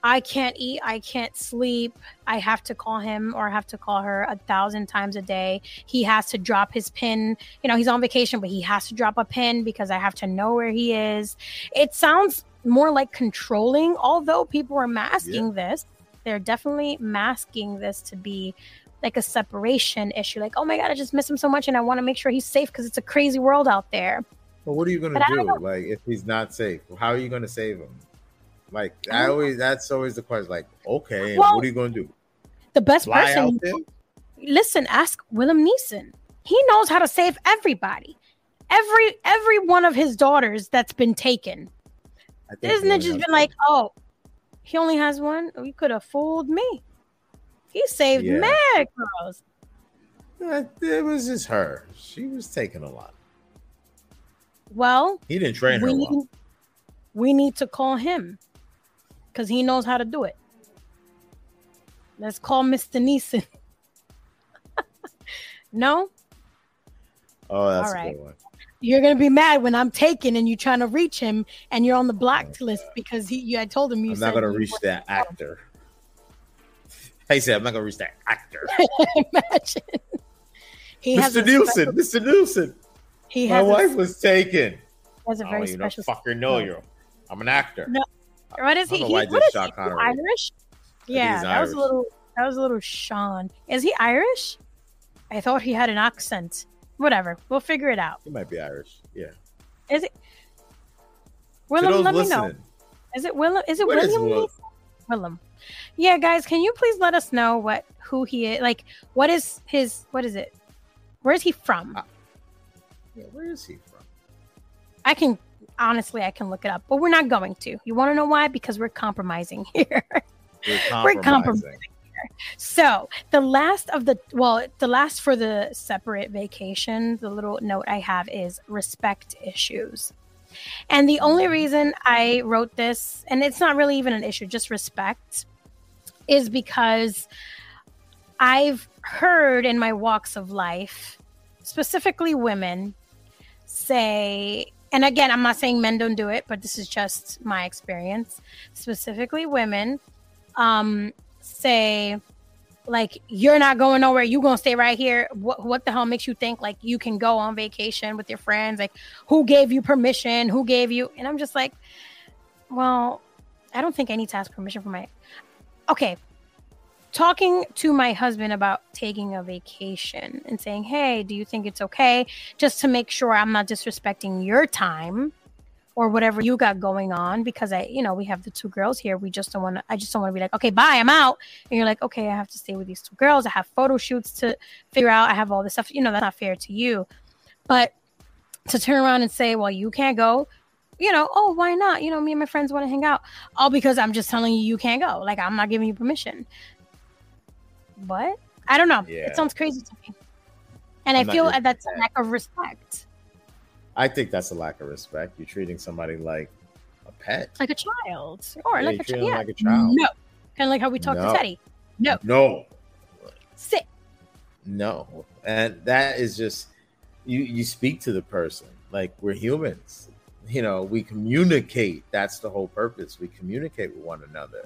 I can't eat, I can't sleep. I have to call him or I have to call her a thousand times a day. He has to drop his pin. You know, he's on vacation, but he has to drop a pin because I have to know where he is. It sounds more like controlling, although people are masking yeah. this. They're definitely masking this to be like a separation issue. Like, oh my God, I just miss him so much and I want to make sure he's safe because it's a crazy world out there. Well, what are you going to do? Like, if he's not safe, how are you going to save him? Like, I always, that's always the question. Like, okay, well, what are you going to do? The best Fly person, listen, ask Willem Neeson. He knows how to save everybody. Every every one of his daughters that's been taken I think This he only ninja's has been one. like, oh, he only has one. You could have fooled me. He saved Yeah. mad girls. It was just her. She was taking a lot. Well, He didn't train her we well. need, we need to call him because he knows how to do it. Let's call Mr. Neeson. no, Oh, that's All a right. good one. you're gonna be mad when I'm taken and you're trying to reach him and you're on the blocked oh. list because he. You, I told him you. I'm not gonna reach that actor. He said, "I'm not gonna reach that actor." Imagine. He has Mr. Nielsen, special- Mr. Nielsen. He My wife a, was taken. has a very don't even special. fucking know you. I'm an actor. No, What is he? he what is Sean he? Connery. Irish? Yeah, that was a little. That was a little Sean. Is he Irish? I thought he had an accent. Whatever. We'll figure it out. He might be Irish. Yeah. Is it? Willem, let me know. Is it Willem? Is it What is William? Will- Willem. Yeah, guys, can you please let us know what who he is? Like, what is his? What is it? Where is he from? Uh, yeah, where is he from? I can honestly, I can look it up, but we're not going to. You want to know why? Because we're compromising here. We're We're compromising. So the last of the well, the last for the separate vacation, the little note I have is respect issues. And the only mm-hmm. reason I wrote this, and it's not really even an issue, just respect, is because I've heard in my walks of life, specifically women, say, and again, I'm not saying men don't do it, but this is just my experience. Specifically, women um, say, like, you're not going nowhere, You're gonna stay right here. What what the hell makes you think like you can go on vacation with your friends? Like, who gave you permission? Who gave you? And I'm just like, well, I don't think I need to ask permission for my. Okay, talking to my husband about taking a vacation and saying, "Hey, do you think it's okay?" Just to make sure I'm not disrespecting your time or whatever you got going on because I, you know, we have the two girls here. We just don't want to I just don't want to be like, "Okay, bye, I'm out." And you're like, "Okay, I have to stay with these two girls. I have photo shoots to figure out. I have all this stuff. You know, that's not fair to you." But to turn around and say, "Well, you can't go." You know, oh, why not? You know, me and my friends want to hang out. All because I'm just telling you you can't go. Like I'm not giving you permission. What? I don't know. Yeah. It sounds crazy to me. And I'm I feel that's a lack of respect. I think that's a lack of respect. You're treating somebody like a pet. Like a child. Or Yeah, like a child. Yeah. like a child. No. Kind of like how we talk No. to Teddy. No. No, Sit. no, and that is just you. You speak to the person like we're humans. You know, we communicate. That's the whole purpose. We communicate with one another.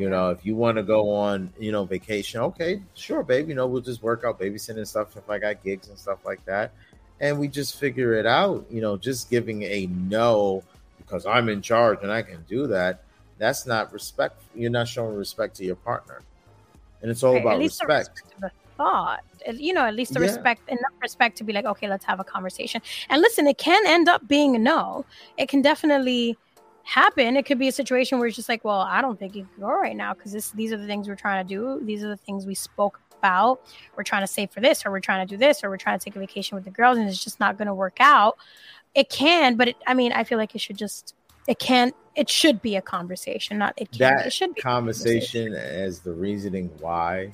You know, if you want to go on, you know, vacation, okay, sure, babe. You know, we'll just work out babysitting stuff if I got gigs and stuff like that, and we just figure it out. You know, just giving a no because I'm in charge and I can do that. That's not respect. You're not showing respect to your partner, and it's all Right, about at least the respect. respect of the thought. You know, at least the Yeah. respect, enough respect to be like, okay, let's have a conversation. And listen, it can end up being a no. It can definitely happen. It could be a situation where it's just like, well, I don't think you can go right now because this these are the things we're trying to do. These are the things we spoke about. We're trying to save for this, or we're trying to do this, or we're trying to take a vacation with the girls, and it's just not going to work out. It can, but it, I mean, I feel like it should just. It can't. It should be a conversation, not it can. that it should be a conversation as the reasoning why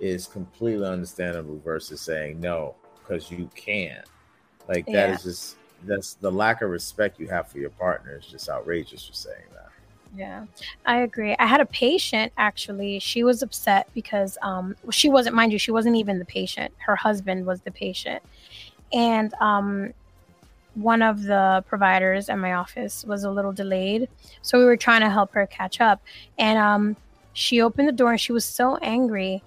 is completely understandable versus saying no because you can't like that Yeah. is just that's the lack of respect you have for your partner is just outrageous for saying that Yeah, I agree. I had a patient actually. She was upset because um she wasn't, mind you, she wasn't even the patient. Her husband was the patient, and um one of the providers at my office was a little delayed, so we were trying to help her catch up. And um she opened the door and she was so angry.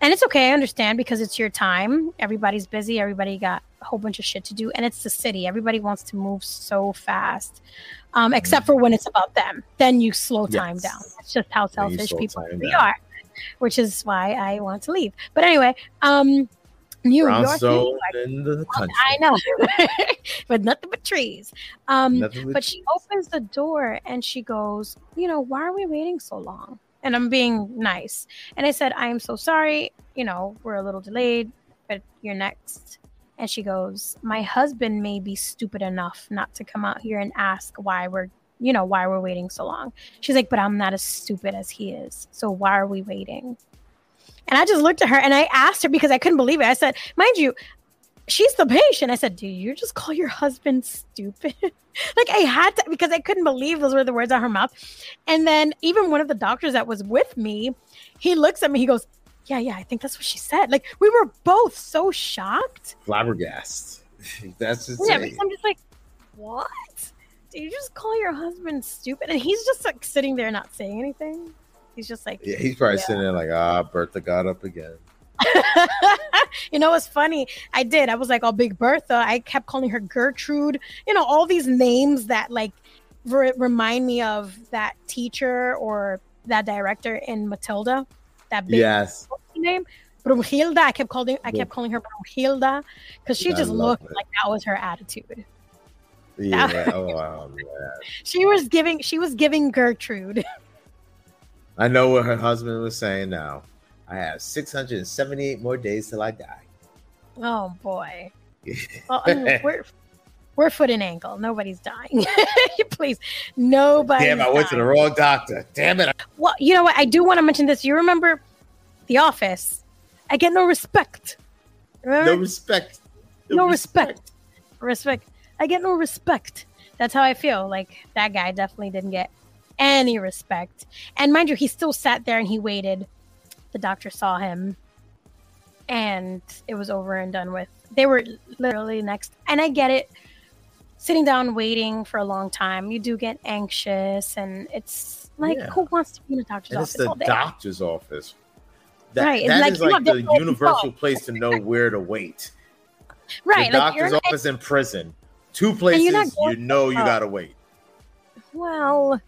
And it's okay, I understand because it's your time. Everybody's busy. Everybody got whole bunch of shit to do, and it's the city. Everybody wants to move so fast um, except for when it's about them. Then you slow time Yes. down. That's just how selfish people really down. are, which is why I want to leave. But anyway, um, New York, New York. in the country I know, but nothing but trees. Um, but but she opens the door and she goes, you know, why are we waiting so long? And I'm being nice. And I said, I am so sorry. You know, we're a little delayed, but you're next. And she goes, my husband may be stupid enough not to come out here and ask why we're you know, why we're waiting so long. She's like, but I'm not as stupid as he is. So why are we waiting? And I just looked at her and I asked her because I couldn't believe it. I said, mind you, she's the patient. I said, do you just call your husband stupid? like I had to because I couldn't believe those were the words out of her mouth. And then even one of the doctors that was with me, he looks at me, he goes, Yeah, yeah, I think that's what she said. Like we were both so shocked. Flabbergasted. That's just Yeah, I'm just like, What? Do you just call your husband stupid? And he's just like sitting there not saying anything. He's just like Yeah, he's probably yeah. sitting there like, ah, Bertha got up again. you know what's funny? I did. I was like, "Oh, Big Bertha." I kept calling her Gertrude. You know, all these names that like re- remind me of that teacher or that director in Matilda. That big yes name. Brunhilda. I kept calling. I kept calling her Brunhilda because she just looked it. like that was her attitude. Yeah. oh wow. She was giving. She was giving Gertrude. I know what her husband was saying now. I have 678 more days till I die. Oh boy. well, we're we're foot and ankle. Nobody's dying. Please, nobody. Damn, I went to the wrong doctor. Damn it. Well, you know what? I do want to mention this. You remember The Office? I get no respect. Remember? No respect. No, no respect. respect. Respect. I get no respect. That's how I feel. Like that guy definitely didn't get any respect. And mind you, he still sat there and he waited the doctor saw him and it was over and done with. They were literally next. And I get it. Sitting down waiting for a long time, you do get anxious, and it's like, yeah. who wants to be in a doctor's and office? It's the doctor's office. That, right. That like, is like the universal place to know where to wait. Right. The like doctor's office in prison. Two places you know you gotta wait. Well,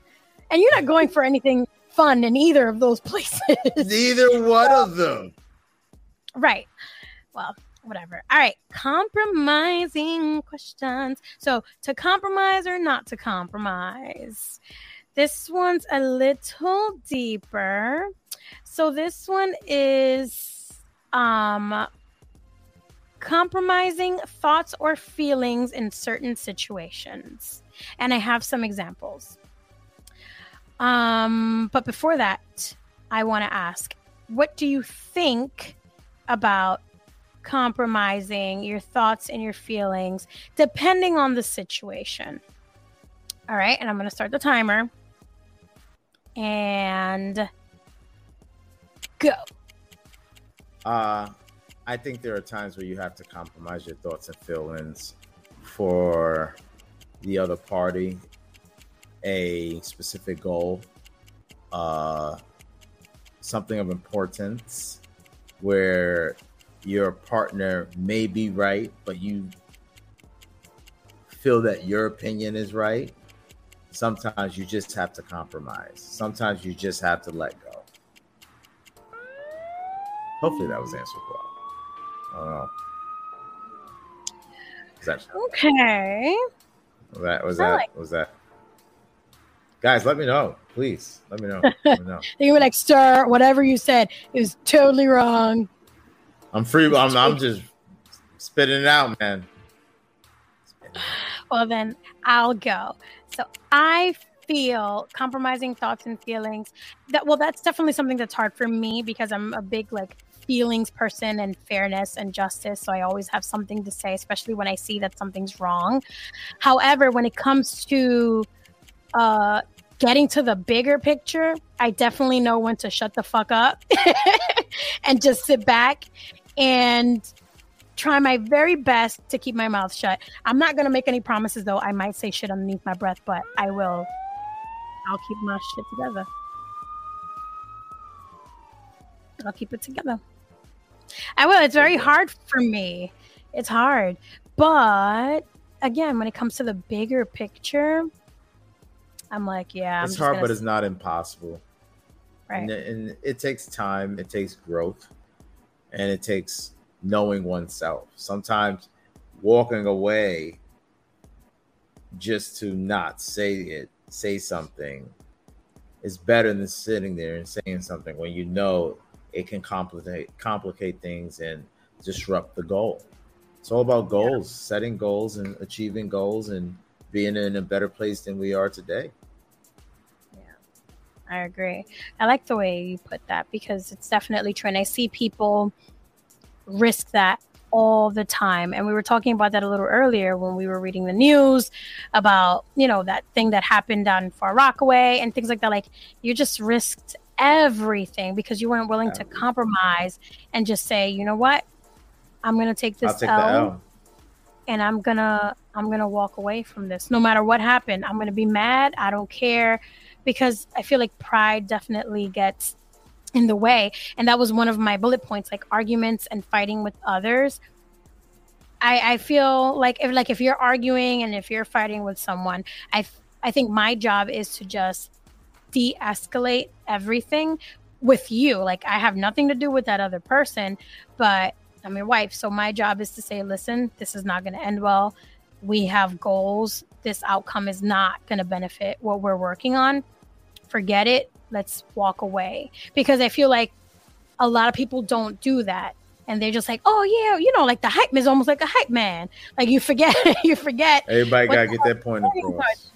and you're not going for anything fun in either of those places. Neither one of them. Right. Well, whatever. All right. Compromising questions. So, to compromise or not to compromise? This one's a little deeper. So, this one is um compromising thoughts or feelings in certain situations. And I have some examples. Um, but before that, I want to ask, what do you think about compromising your thoughts and your feelings depending on the situation? All right, and I'm going to start the timer. And go. Uh, I think there are times where you have to compromise your thoughts and feelings for the other party a specific goal, uh, something of importance, where your partner may be right, but you feel that your opinion is right. Sometimes you just have to compromise. Sometimes you just have to let go. Hopefully that was answered well. I don't know. That, okay. Was that was that like- was that Guys, let me know, please. Let me know. Let me know. you were like, "Sir, whatever you said is totally wrong." I'm free. I'm, I'm just spitting it out, man. Well, then I'll go. So I feel compromising thoughts and feelings. That well, that's definitely something that's hard for me because I'm a big like feelings person and fairness and justice. So I always have something to say, especially when I see that something's wrong. However, when it comes to uh, getting to the bigger picture, I definitely know when to shut the fuck up and just sit back and try my very best to keep my mouth shut. I'm not going to make any promises though. I might say shit underneath my breath, but I will. I'll keep my shit together. I'll keep it together. I will. It's very hard for me. It's hard. But again, when it comes to the bigger picture, I'm like, yeah. I'm it's hard, but it's not impossible. Right. And, and it takes time. It takes growth, and it takes knowing oneself. Sometimes walking away just to not say it, say something, is better than sitting there and saying something when you know it can complicate complicate things and disrupt the goal. It's all about goals, yeah. setting goals and achieving goals and being in a better place than we are today. I agree. I like the way you put that because it's definitely true. And I see people risk that all the time. And we were talking about that a little earlier when we were reading the news about, you know, that thing that happened down Far Rockaway and things like that. Like you just risked everything because you weren't willing to compromise and just say, you know what? I'm gonna take this take L, L. and I'm gonna I'm gonna walk away from this. No matter what happened, I'm gonna be mad. I don't care because I feel like pride definitely gets in the way. And that was one of my bullet points, like arguments and fighting with others. I, I feel like if like if you're arguing and if you're fighting with someone, I I think my job is to just de-escalate everything with you. Like I have nothing to do with that other person, but I'm your wife. So my job is to say, listen, this is not going to end well. We have goals. This outcome is not going to benefit what we're working on. Forget it. Let's walk away. Because I feel like a lot of people don't do that. And they're just like, oh, yeah, you know, like the hype is almost like a hype man. Like you forget, you forget. Everybody got to get that point across.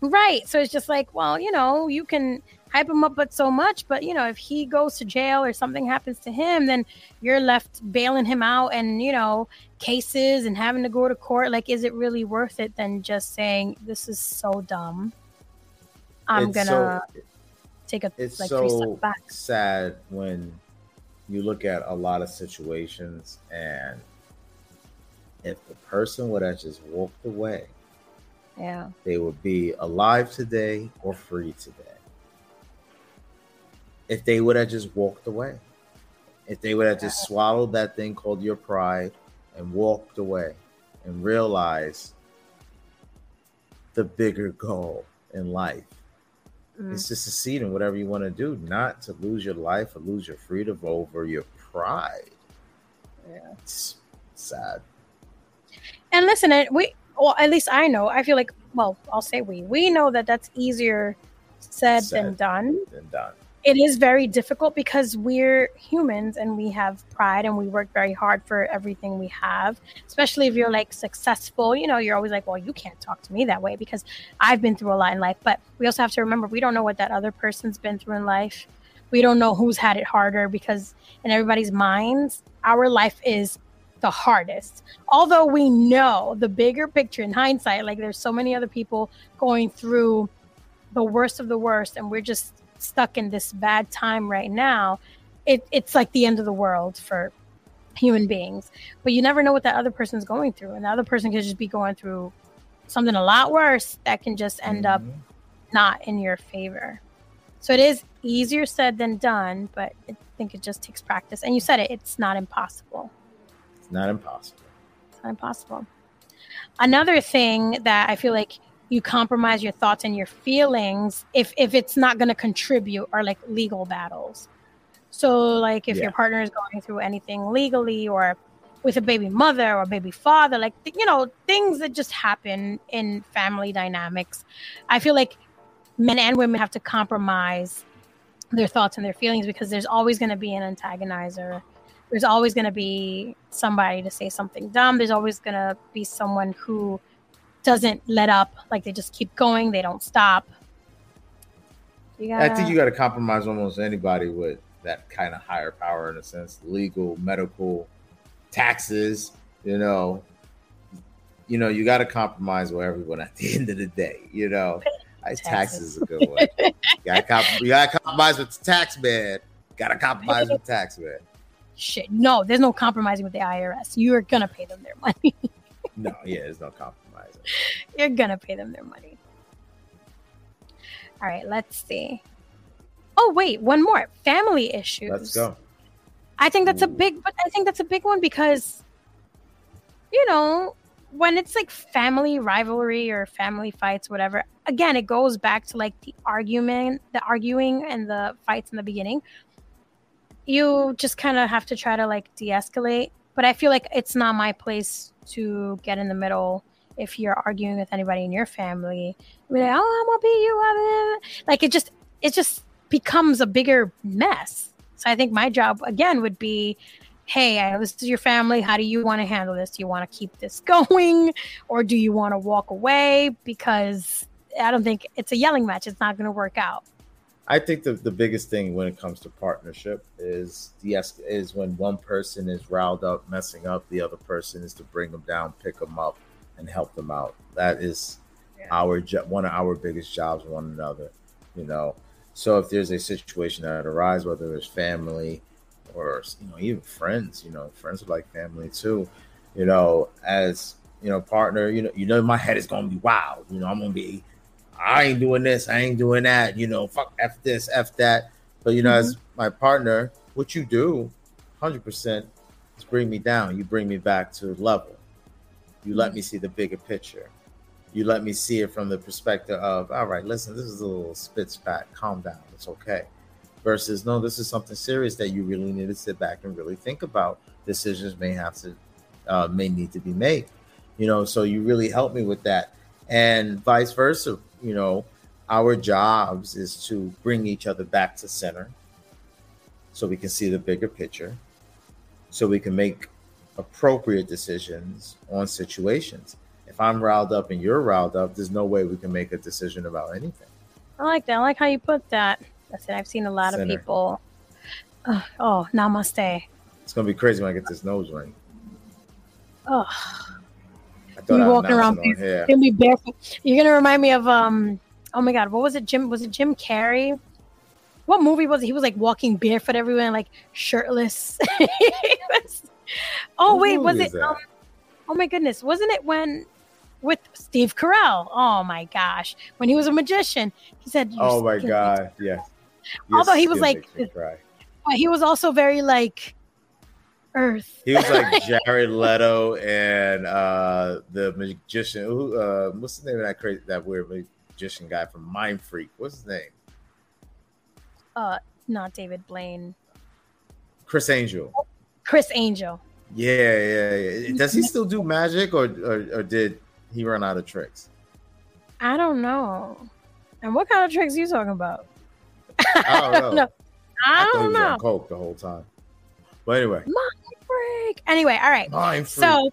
Right. So it's just like, well, you know, you can hype him up but so much, but you know, if he goes to jail or something happens to him, then you're left bailing him out and, you know, cases and having to go to court. Like, is it really worth it than just saying, this is so dumb? I'm It's gonna so- take a it's like three so steps back. sad when you look at a lot of situations and if the person would have just walked away, Yeah. they would be alive today or free today. If they would have just walked away, if they would have just swallowed that thing called your pride and walked away and realized the bigger goal in life Mm. it's to succeed in whatever you want to do, not to lose your life or lose your freedom over your pride. Yeah. It's sad. And listen, we well, at least I know. I feel like, well, I'll say we. We know that that's easier said, than done. Then done. It is very difficult because we're humans and we have pride and we work very hard for everything we have. Especially if you're like successful, you know, you're always like, well, you can't talk to me that way because I've been through a lot in life. But we also have to remember we don't know what that other person's been through in life. We don't know who's had it harder because in everybody's minds, our life is the hardest. Although we know the bigger picture in hindsight, like there's so many other people going through the worst of the worst, and we're just stuck in this bad time right now. It, it's like the end of the world for human beings. But you never know what that other person's going through, and the other person could just be going through something a lot worse that can just end up Mhm. not in your favor. So it is easier said than done, but I think it just takes practice. And you said it, it's not impossible. It's not impossible. It's not impossible. Another thing that I feel like you compromise your thoughts and your feelings if if it's not going to contribute are like legal battles. So like if Yeah. your partner is going through anything legally or with a baby mother or baby father, like you know things that just happen in family dynamics. I feel like men and women have to compromise their thoughts and their feelings because there's always going to be an antagonizer there's always going to be somebody to say something dumb. There's always going to be someone who doesn't let up, like they just keep going, they don't stop. You I gotta, think you got to compromise almost anybody with that kind of higher power in a sense, legal, medical, taxes. You know, you know, you got to compromise with everyone at the end of the day. You know, I, taxes Taxes. is a good one. you got comp- to compromise with the tax man. Got to compromise with the tax man. shit. No, there's no compromising with the IRS. You're gonna pay them their money. No, yeah, there's no compromising. You're gonna pay them their money. All right, let's see. Oh wait, one more. Family issues. Let's go. I think that's a big, but I think that's a big one because, you know, when it's like family rivalry or family fights, whatever. Again, it goes back to like the argument, the arguing, and the fights in the beginning. You just kind of have to try to like de-escalate, but I feel like it's not my place to get in the middle if you're arguing with anybody in your family. Be like, oh, I'm gonna beat you up. Like it just, it just becomes a bigger mess. So I think my job again would be hey, this is your family. How do you want to handle this? Do you want to keep this going or do you want to walk away? Because I don't think it's a yelling match. It's not going to work out. I think the, the biggest thing when it comes to partnership is the is when one person is riled up, messing up, the other person is to bring them down, pick them up, and help them out. That is yeah. our one of our biggest jobs, one another. You know, so if there's a situation that arises, whether it's family or you know even friends, you know, friends are like family too. You know, as you know, partner, you know, you know, my head is gonna be wild. You know, I'm gonna be, I ain't doing this, I ain't doing that. You know, fuck f this, f that. But you know, mm-hmm. as my partner, what you do, hundred percent, is bring me down. You bring me back to level. You let mm-hmm. me see the bigger picture you let me see it from the perspective of, all right, listen, this is a little spit spat, calm down, it's okay. Versus, no, this is something serious that you really need to sit back and really think about. Decisions may have to, uh, may need to be made, you know. So you really help me with that, and vice versa. You know, our jobs is to bring each other back to center, so we can see the bigger picture, so we can make appropriate decisions on situations if I'm riled up and you're riled up, there's no way we can make a decision about anything. I like that. I like how you put that. Listen, I've seen a lot Center. of people. Uh, oh, namaste. It's gonna be crazy when I get this nose ring. Oh, I thought you walking around here. Gonna be barefoot. You're gonna remind me of um. Oh my God, what was it? Jim was it Jim Carrey? What movie was it? He was like walking barefoot everywhere, and, like shirtless. was, oh wait, was it? Um, oh my goodness, wasn't it when with Steve Carell. Oh my gosh. When he was a magician, he said, Oh my God. Yes. Although he was like, he was also very like Earth. He was like Jared Leto and uh the magician. Who, uh, what's the name of that crazy, that weird magician guy from Mind Freak? What's his name? Uh, not David Blaine. Criss Angel. Criss Angel. Yeah, yeah, yeah. Does he still do magic, or, or, or did he run out of tricks? I don't know. And what kind of tricks are you talking about? I don't know. I, I don't know. on coke the whole time. But anyway, mind freak. Anyway, all right. Mind freak. So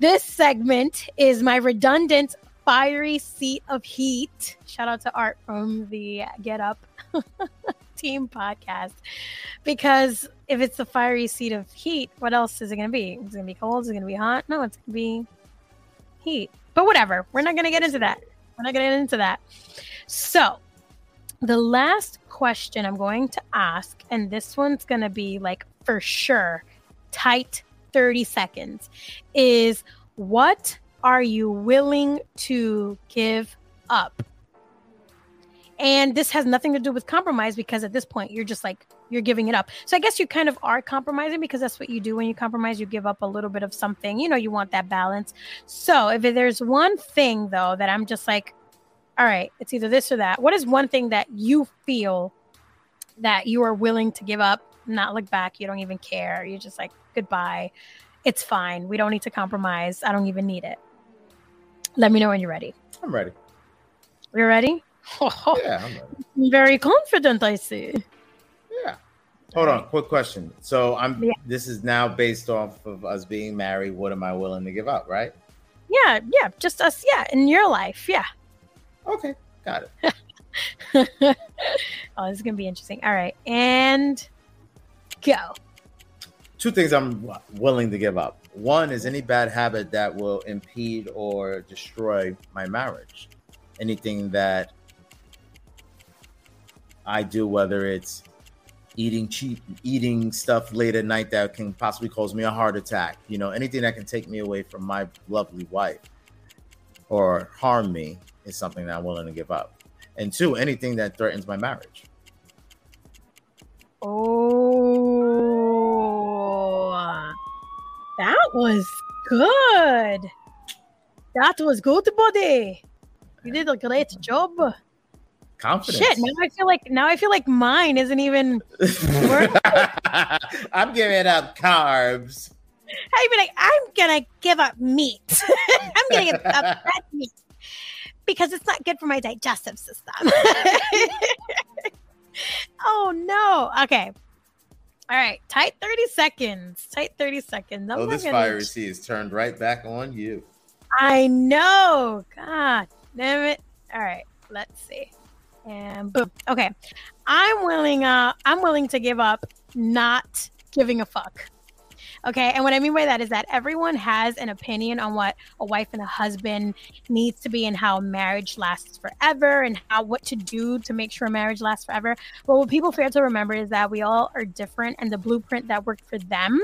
this segment is my redundant fiery seat of heat. Shout out to Art from the Get Up Team podcast. Because if it's the fiery seat of heat, what else is it going to be? It's going to be cold. Is it going to be hot? No, it's going to be heat. But whatever. We're not going to get into that. We're not going to get into that. So, the last question I'm going to ask, and this one's going to be like for sure tight 30 seconds, is what are you willing to give up? And this has nothing to do with compromise because at this point you're just like you're giving it up. So I guess you kind of are compromising because that's what you do when you compromise. You give up a little bit of something. You know, you want that balance. So if there's one thing though that I'm just like, all right, it's either this or that. What is one thing that you feel that you are willing to give up, not look back? You don't even care. You're just like, goodbye. It's fine. We don't need to compromise. I don't even need it. Let me know when you're ready. I'm ready. You're ready? yeah, I'm ready. Very confident, I see. Yeah. Hold on, quick question. So I'm yeah. this is now based off of us being married. What am I willing to give up, right? Yeah, yeah, just us, yeah, in your life, yeah. Okay, got it. oh, this is gonna be interesting. All right, and go. Two things I'm willing to give up. One is any bad habit that will impede or destroy my marriage. Anything that I do, whether it's eating cheap, eating stuff late at night that can possibly cause me a heart attack, you know, anything that can take me away from my lovely wife or harm me is something that I'm willing to give up. And two, anything that threatens my marriage. Oh, that was good. That was good, buddy. You did a great job confidence. Shit, now I feel like now I feel like mine isn't even. I'm giving up carbs. I'd be like, I'm gonna give up meat. I'm gonna give up red meat because it's not good for my digestive system. oh no. Okay. All right, tight 30 seconds. Tight 30 seconds. I'm oh, oh this gonna- fiery seat is turned right back on you. I know. God damn it. All right, let's see. And boom. Okay. I'm willing uh I'm willing to give up not giving a fuck. Okay, and what I mean by that is that everyone has an opinion on what a wife and a husband needs to be and how marriage lasts forever and how what to do to make sure marriage lasts forever. But what people fail to remember is that we all are different and the blueprint that worked for them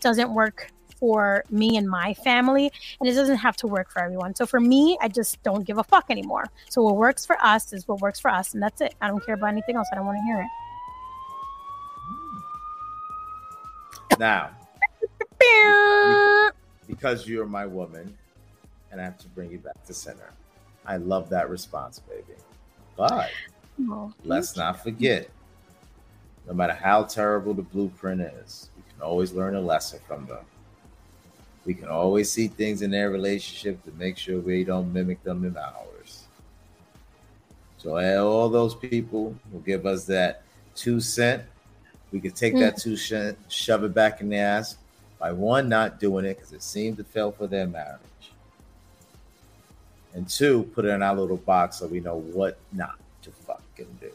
doesn't work for me and my family and it doesn't have to work for everyone. So for me, I just don't give a fuck anymore. So what works for us is what works for us, and that's it. I don't care about anything else. I don't want to hear it. Now, because you're my woman, and I have to bring you back to center. I love that response, baby. But Oh, let's not forget, no matter how terrible the blueprint is, we can always learn a lesson from them. We can always see things in their relationship to make sure we don't mimic them in ours. So eh, all those people will give us that two cent. We could take that hmm. two cent, shove it back in the ass by one not doing it because it seemed to fail for their marriage. And two, put it in our little box so we know what not to fucking do.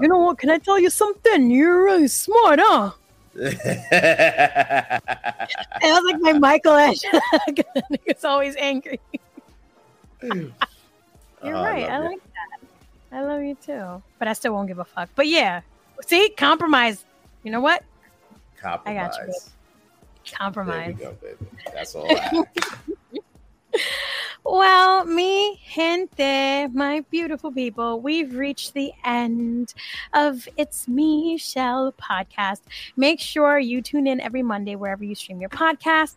You know what? Can I tell you something? You're really smart, huh? it. I was like my Michael Ash. It's always angry. You're Oh, right. I, you. like that. I love you too. But I still won't give a fuck. But yeah. See, compromise. You know what? compromise. got you. There Compromise. go, baby. That's all I. Well, me, gente, my beautiful people, we've reached the end of It's Me, Shell podcast. Make sure you tune in every Monday wherever you stream your podcasts.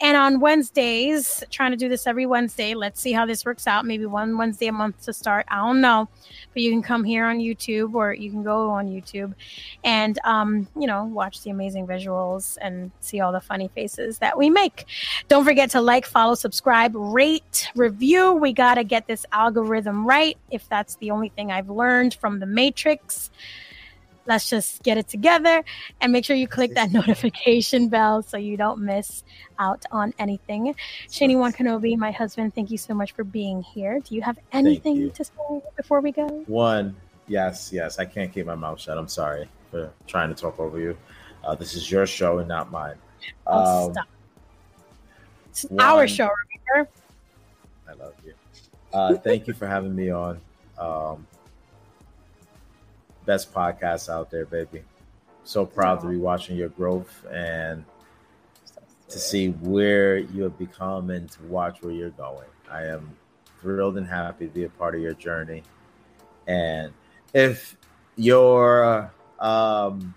And on Wednesdays, trying to do this every Wednesday. Let's see how this works out. Maybe one Wednesday a month to start. I don't know. But you can come here on YouTube or you can go on YouTube and, um, you know, watch the amazing visuals and see all the funny faces that we make. Don't forget to like, follow, subscribe, rate, review. We got to get this algorithm right. If that's the only thing I've learned from the Matrix, let's just get it together and make sure you click that notification bell so you don't miss out on anything. Shani Wan Kenobi, my husband, thank you so much for being here. Do you have anything you. to say before we go? One, yes, yes. I can't keep my mouth shut. I'm sorry for trying to talk over you. Uh, this is your show and not mine. Oh, Um, stop. It's our show, remember? I love you. Uh, thank you for having me on. Um, best podcast out there, baby. So proud to be watching your growth and to see where you have become and to watch where you're going. I am thrilled and happy to be a part of your journey. And if your, um,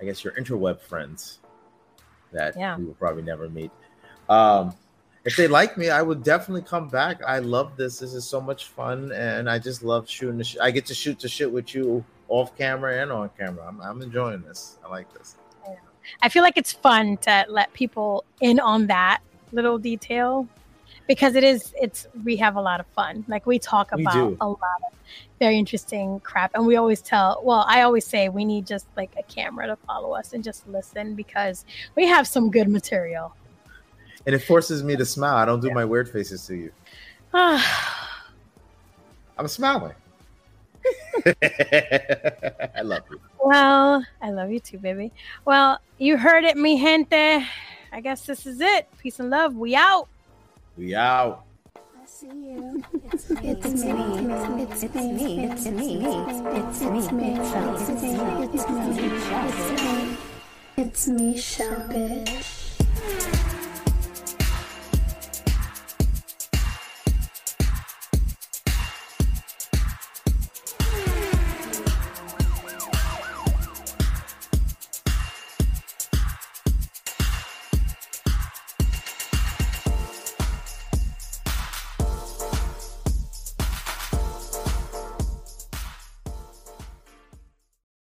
I guess your interweb friends that Yeah. we will probably never meet, um, if they like me, I would definitely come back. I love this. This is so much fun, and I just love shooting. The sh- I get to shoot the shit with you off camera and on camera. I'm, I'm enjoying this. I like this. I feel like it's fun to let people in on that little detail because it is it's we have a lot of fun. Like we talk about do. a lot of very interesting crap and we always tell well, I always say we need just like a camera to follow us and just listen because we have some good material. And it forces me to smile. I don't do my weird faces to you. I'm smiling. I love you. well, I love you too, baby. Well, you heard it, mi gente. I guess this is it. Peace and love. We out. We out. I see you. It's me. It's me. It's me. It's me. It's me. It's me. It's me. It's me. It's me. It's me. It's me, Shell bitch.